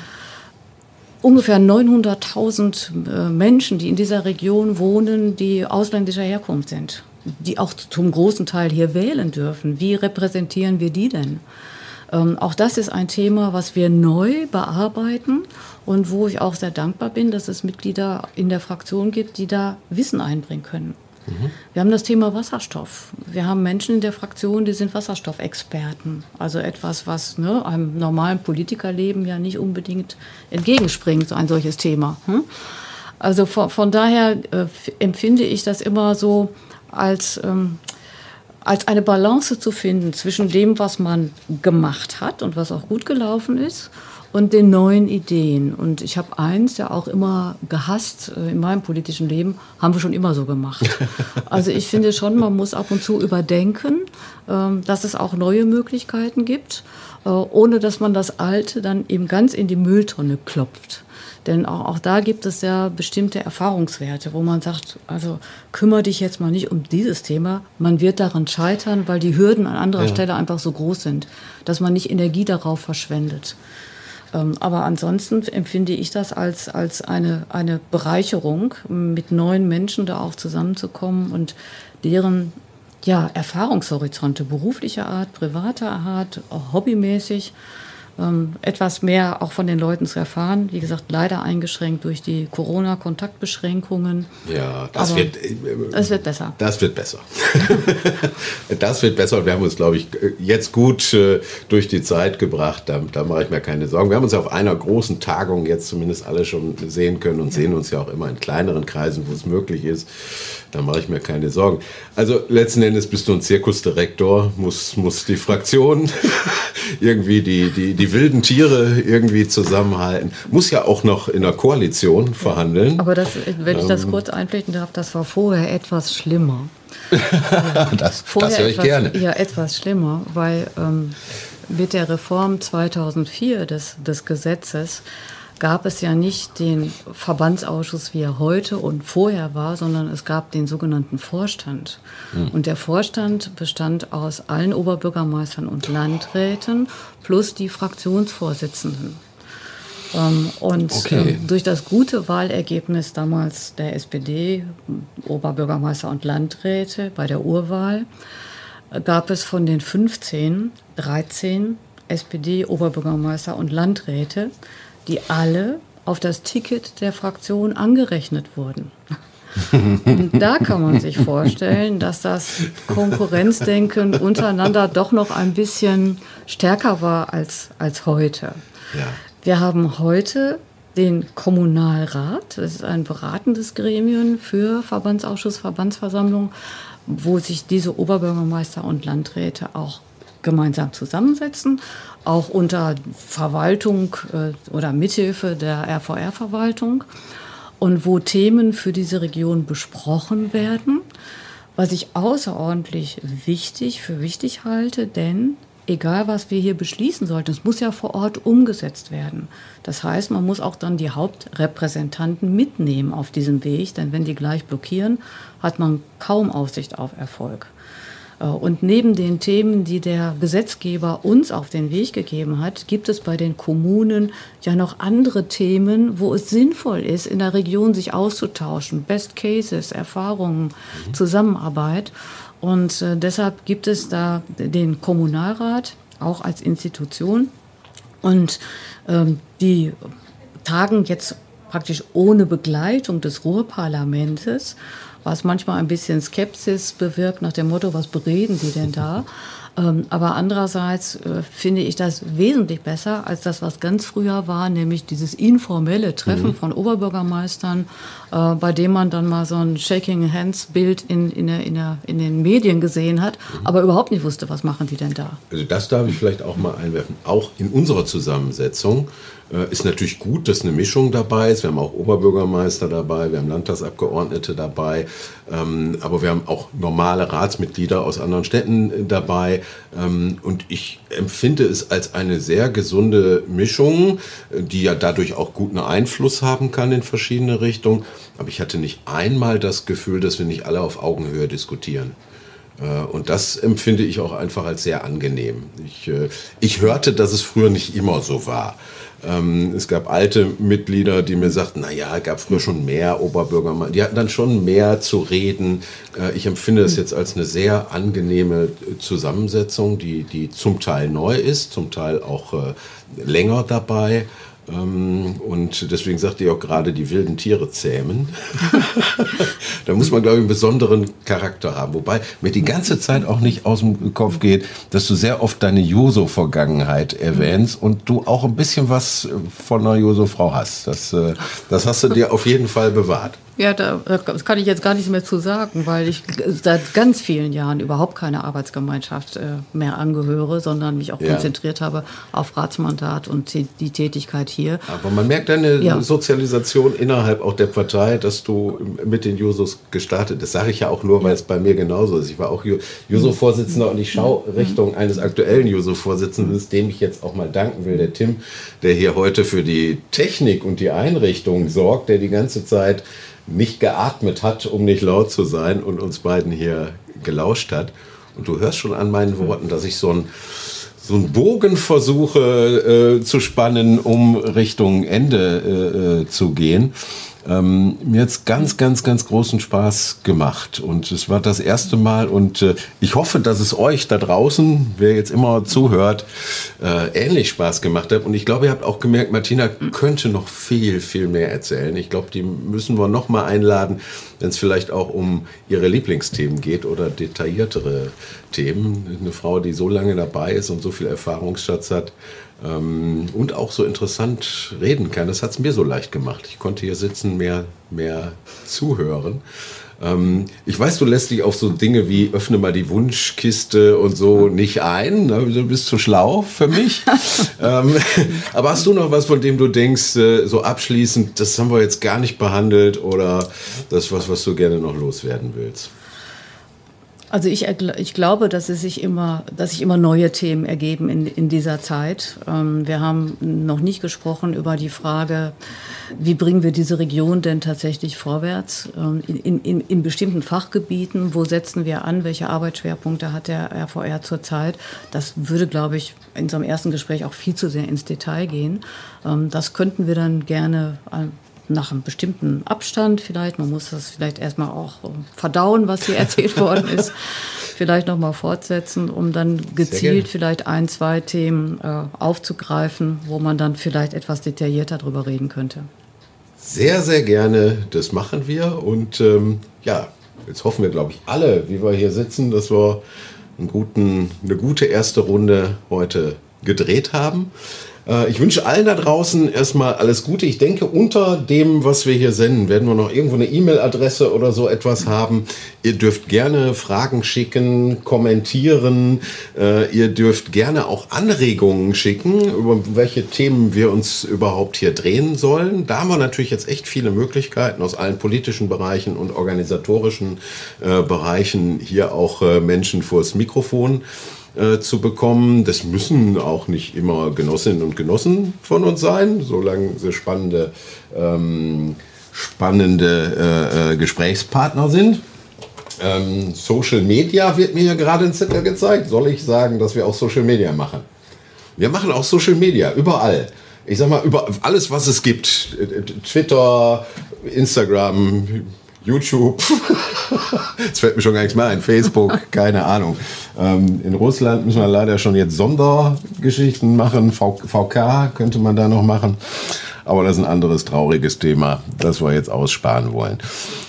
ungefähr 900.000 äh, Menschen, die in dieser Region wohnen, die ausländischer Herkunft sind, die auch zum großen Teil hier wählen dürfen. Wie repräsentieren wir die denn? Ähm, auch das ist ein Thema, was wir neu bearbeiten und wo ich auch sehr dankbar bin, dass es Mitglieder in der Fraktion gibt, die da Wissen einbringen können. Mhm. Wir haben das Thema Wasserstoff. Wir haben Menschen in der Fraktion, die sind Wasserstoffexperten. Also etwas, was ne, einem normalen Politikerleben ja nicht unbedingt entgegenspringt, so ein solches Thema. Hm? Also von, von daher äh, empfinde ich das immer so als ähm, als eine Balance zu finden zwischen dem, was man gemacht hat und was auch gut gelaufen ist und den neuen Ideen. Und ich habe eins ja auch immer gehasst äh, in meinem politischen Leben, haben wir schon immer so gemacht. Also ich finde schon, man muss ab und zu überdenken, ähm, dass es auch neue Möglichkeiten gibt, äh, ohne dass man das Alte dann eben ganz in die Mülltonne klopft. Denn auch, auch da gibt es ja bestimmte Erfahrungswerte, wo man sagt, also kümmere dich jetzt mal nicht um dieses Thema. Man wird daran scheitern, weil die Hürden an anderer ja. Stelle einfach so groß sind, dass man nicht Energie darauf verschwendet. Ähm, aber ansonsten empfinde ich das als, als eine, eine Bereicherung, mit neuen Menschen da auch zusammenzukommen und deren ja, Erfahrungshorizonte beruflicher Art, privater Art, hobbymäßig ähm, etwas mehr auch von den Leuten zu erfahren. Wie gesagt, leider eingeschränkt durch die Corona-Kontaktbeschränkungen. Ja, das Aber wird, äh, es wird besser. Das wird besser. das wird besser. Wir haben uns, glaube ich, jetzt gut äh, durch die Zeit gebracht. Da, da, mache ich mir keine Sorgen. Wir haben uns ja auf einer großen Tagung jetzt zumindest alle schon sehen können und ja. sehen uns ja auch immer in kleineren Kreisen, wo es möglich ist. Da mache ich mir keine Sorgen. Also letzten Endes bist du ein Zirkusdirektor, muss, muss die Fraktion irgendwie die, die, die wilden Tiere irgendwie zusammenhalten. Muss ja auch noch in der Koalition verhandeln. Aber das, wenn ich das ähm, kurz einflechten darf, das war vorher etwas schlimmer. das, das höre ich etwas, gerne. Ja, etwas schlimmer, weil ähm, mit der Reform 2004 des, des Gesetzes gab es ja nicht den Verbandsausschuss, wie er heute und vorher war, sondern es gab den sogenannten Vorstand. Mhm. Und der Vorstand bestand aus allen Oberbürgermeistern und Landräten plus die Fraktionsvorsitzenden. Ähm, und okay. ähm, durch das gute Wahlergebnis damals der SPD, Oberbürgermeister und Landräte bei der Urwahl, gab es von den 15 13 SPD-Oberbürgermeister und Landräte, die alle auf das Ticket der Fraktion angerechnet wurden. Und da kann man sich vorstellen, dass das Konkurrenzdenken untereinander doch noch ein bisschen stärker war als, als heute. Ja. Wir haben heute den Kommunalrat, das ist ein beratendes Gremium für Verbandsausschuss, Verbandsversammlung, wo sich diese Oberbürgermeister und Landräte auch gemeinsam zusammensetzen, auch unter Verwaltung äh, oder Mithilfe der RVR-Verwaltung und wo Themen für diese Region besprochen werden, was ich außerordentlich wichtig für wichtig halte, denn egal was wir hier beschließen sollten, es muss ja vor Ort umgesetzt werden. Das heißt, man muss auch dann die Hauptrepräsentanten mitnehmen auf diesem Weg, denn wenn die gleich blockieren, hat man kaum Aussicht auf Erfolg. Äh, und neben den Themen, die der Gesetzgeber uns auf den Weg gegeben hat, gibt es bei den Kommunen ja noch andere Themen, wo es sinnvoll ist, in der Region sich auszutauschen. Best Cases, Erfahrungen, mhm. Zusammenarbeit. Und äh, deshalb gibt es da den Kommunalrat auch als Institution. Und ähm, die tagen jetzt praktisch ohne Begleitung des Ruhrparlamentes was manchmal ein bisschen Skepsis bewirkt nach dem Motto, was bereden Sie denn da? Ähm, aber andererseits äh, finde ich das wesentlich besser als das, was ganz früher war, nämlich dieses informelle Treffen mhm. von Oberbürgermeistern, äh, bei dem man dann mal so ein Shaking Hands Bild in, in, der, in, der, in den Medien gesehen hat, mhm. aber überhaupt nicht wusste, was machen die denn da. Also das darf ich vielleicht auch mal einwerfen. Auch in unserer Zusammensetzung ist natürlich gut, dass eine Mischung dabei ist. Wir haben auch Oberbürgermeister dabei, wir haben Landtagsabgeordnete dabei, ähm, aber wir haben auch normale Ratsmitglieder aus anderen Städten äh, dabei. Ähm, und ich empfinde es als eine sehr gesunde Mischung, äh, die ja dadurch auch guten Einfluss haben kann in verschiedene Richtungen. Aber ich hatte nicht einmal das Gefühl, dass wir nicht alle auf Augenhöhe diskutieren. Äh, und das empfinde ich auch einfach als sehr angenehm. Ich, äh, ich hörte, dass es früher nicht immer so war. Ähm, es gab alte Mitglieder, die mir sagten, na ja, es gab früher schon mehr Oberbürgermeister. Die hatten dann schon mehr zu reden. Äh, ich empfinde das jetzt als eine sehr angenehme Zusammensetzung, die, die zum Teil neu ist, zum Teil auch länger dabei. Ähm, und deswegen sagt ihr auch gerade, die wilden Tiere zähmen. da muss man, glaube ich, einen besonderen Charakter haben. Wobei mir die ganze Zeit auch nicht aus dem Kopf geht, dass du sehr oft deine Juso-Vergangenheit erwähnst und du auch ein bisschen was von einer Juso-Frau hast. Das, äh, das hast du dir auf jeden Fall bewahrt. Ja, da, das kann ich jetzt gar nichts mehr zu sagen, weil ich seit ganz vielen Jahren überhaupt keine Arbeitsgemeinschaft äh, mehr angehöre, sondern mich auch ja. konzentriert habe auf Ratsmandat und die Tätigkeit hier. Aber man merkt deine ja. Sozialisation innerhalb auch der Partei, dass du mit den Jusos gestartet Das sage ich ja auch nur, weil es bei mir genauso ist. Ich war auch Juso-Vorsitzender und ich schaue mhm. Richtung eines aktuellen Juso-Vorsitzenden, dem ich jetzt auch mal danken will, der Tim, der hier heute für die Technik und die Einrichtung sorgt, der die ganze Zeit nicht geatmet hat, um nicht laut zu sein und uns beiden hier gelauscht hat. Und du hörst schon an meinen Worten, dass ich so ein so einen Bogen versuche äh, zu spannen, um Richtung Ende äh, äh zu gehen ähm, mir jetzt ganz, ganz, ganz großen Spaß gemacht. Und es war das erste Mal und äh, ich hoffe, dass es euch da draußen, wer jetzt immer zuhört, äh, ähnlich Spaß gemacht hat. Und ich glaube, ihr habt auch gemerkt, Martina könnte noch viel, viel mehr erzählen. Ich glaube, die müssen wir noch mal einladen, wenn es vielleicht auch um ihre Lieblingsthemen geht oder detailliertere Themen. Eine Frau, die so lange dabei ist und so viel Erfahrungsschatz hat ähm, und auch so interessant reden kann. Das hat es mir so leicht gemacht. Ich konnte hier sitzen, mehr, mehr zuhören. Ähm, ich weiß, du lässt dich auf so Dinge wie öffne mal die Wunschkiste und so nicht ein. Ne? Du bist zu schlau für mich. ähm, aber hast du noch was, von dem du denkst, äh, so abschließend, das haben wir jetzt gar nicht behandelt oder das was, was du gerne noch loswerden willst? Also ich, ich glaube, dass es sich immer, dass sich immer neue Themen ergeben in, in dieser Zeit. Ähm, wir haben noch nicht gesprochen über die Frage, wie bringen wir diese Region denn tatsächlich vorwärts ähm, in, in, in bestimmten Fachgebieten? Wo setzen wir an? Welche Arbeitsschwerpunkte hat der RVR zurzeit? Das würde, glaube ich, in unserem ersten Gespräch auch viel zu sehr ins Detail gehen. Ähm, das könnten wir dann gerne nach einem bestimmten Abstand vielleicht, man muss das vielleicht erstmal auch verdauen, was hier erzählt worden ist, vielleicht nochmal fortsetzen, um dann gezielt vielleicht ein, zwei Themen äh, aufzugreifen, wo man dann vielleicht etwas detaillierter darüber reden könnte. Sehr, sehr gerne, das machen wir. Und ähm, ja, jetzt hoffen wir, glaube ich, alle, wie wir hier sitzen, dass wir guten, eine gute erste Runde heute gedreht haben. Äh, ich wünsche allen da draußen erstmal alles Gute. Ich denke, unter dem, was wir hier senden, werden wir noch irgendwo eine E-Mail-Adresse oder so etwas haben. Ihr dürft gerne Fragen schicken, kommentieren. Äh, ihr dürft gerne auch Anregungen schicken, über welche Themen wir uns überhaupt hier drehen sollen. Da haben wir natürlich jetzt echt viele Möglichkeiten aus allen politischen Bereichen und organisatorischen äh, Bereichen hier auch Menschen vors Mikrofon äh, zu bekommen. Das müssen auch nicht immer Genossinnen und Genossen von uns sein, solange sie spannende, ähm, spannende äh, äh, Gesprächspartner sind. Ähm, Social Media wird mir hier gerade ein Zettel gezeigt. Soll ich sagen, dass wir auch Social Media machen? Wir machen auch Social Media, überall. Ich sag mal, über alles, was es gibt. Twitter, Instagram, YouTube. Jetzt fällt mir schon gar nichts mehr ein. Facebook, keine Ahnung. Ähm, in Russland müssen wir leider schon jetzt Sondergeschichten machen. VK könnte man da noch machen. Aber das ist ein anderes trauriges Thema, das wir jetzt aussparen wollen.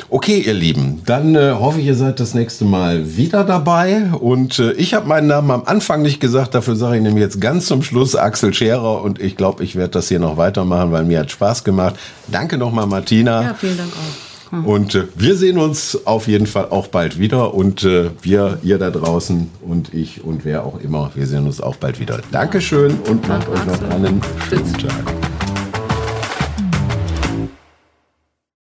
Okay, ihr Lieben, dann äh, hoffe ich, ihr seid das nächste Mal wieder dabei. Und äh, ich habe meinen Namen am Anfang nicht gesagt, dafür sage ich nämlich jetzt ganz zum Schluss Axel Scherer. Und ich glaube, ich werde das hier noch weitermachen, weil mir hat Spaß gemacht. Danke nochmal, Martina. Ja, vielen Dank auch. Hm. Und äh, wir sehen uns auf jeden Fall auch bald wieder. Und äh, wir, ihr da draußen und ich und wer auch immer, wir sehen uns auch bald wieder. Dankeschön und macht euch noch einen schönen Tag.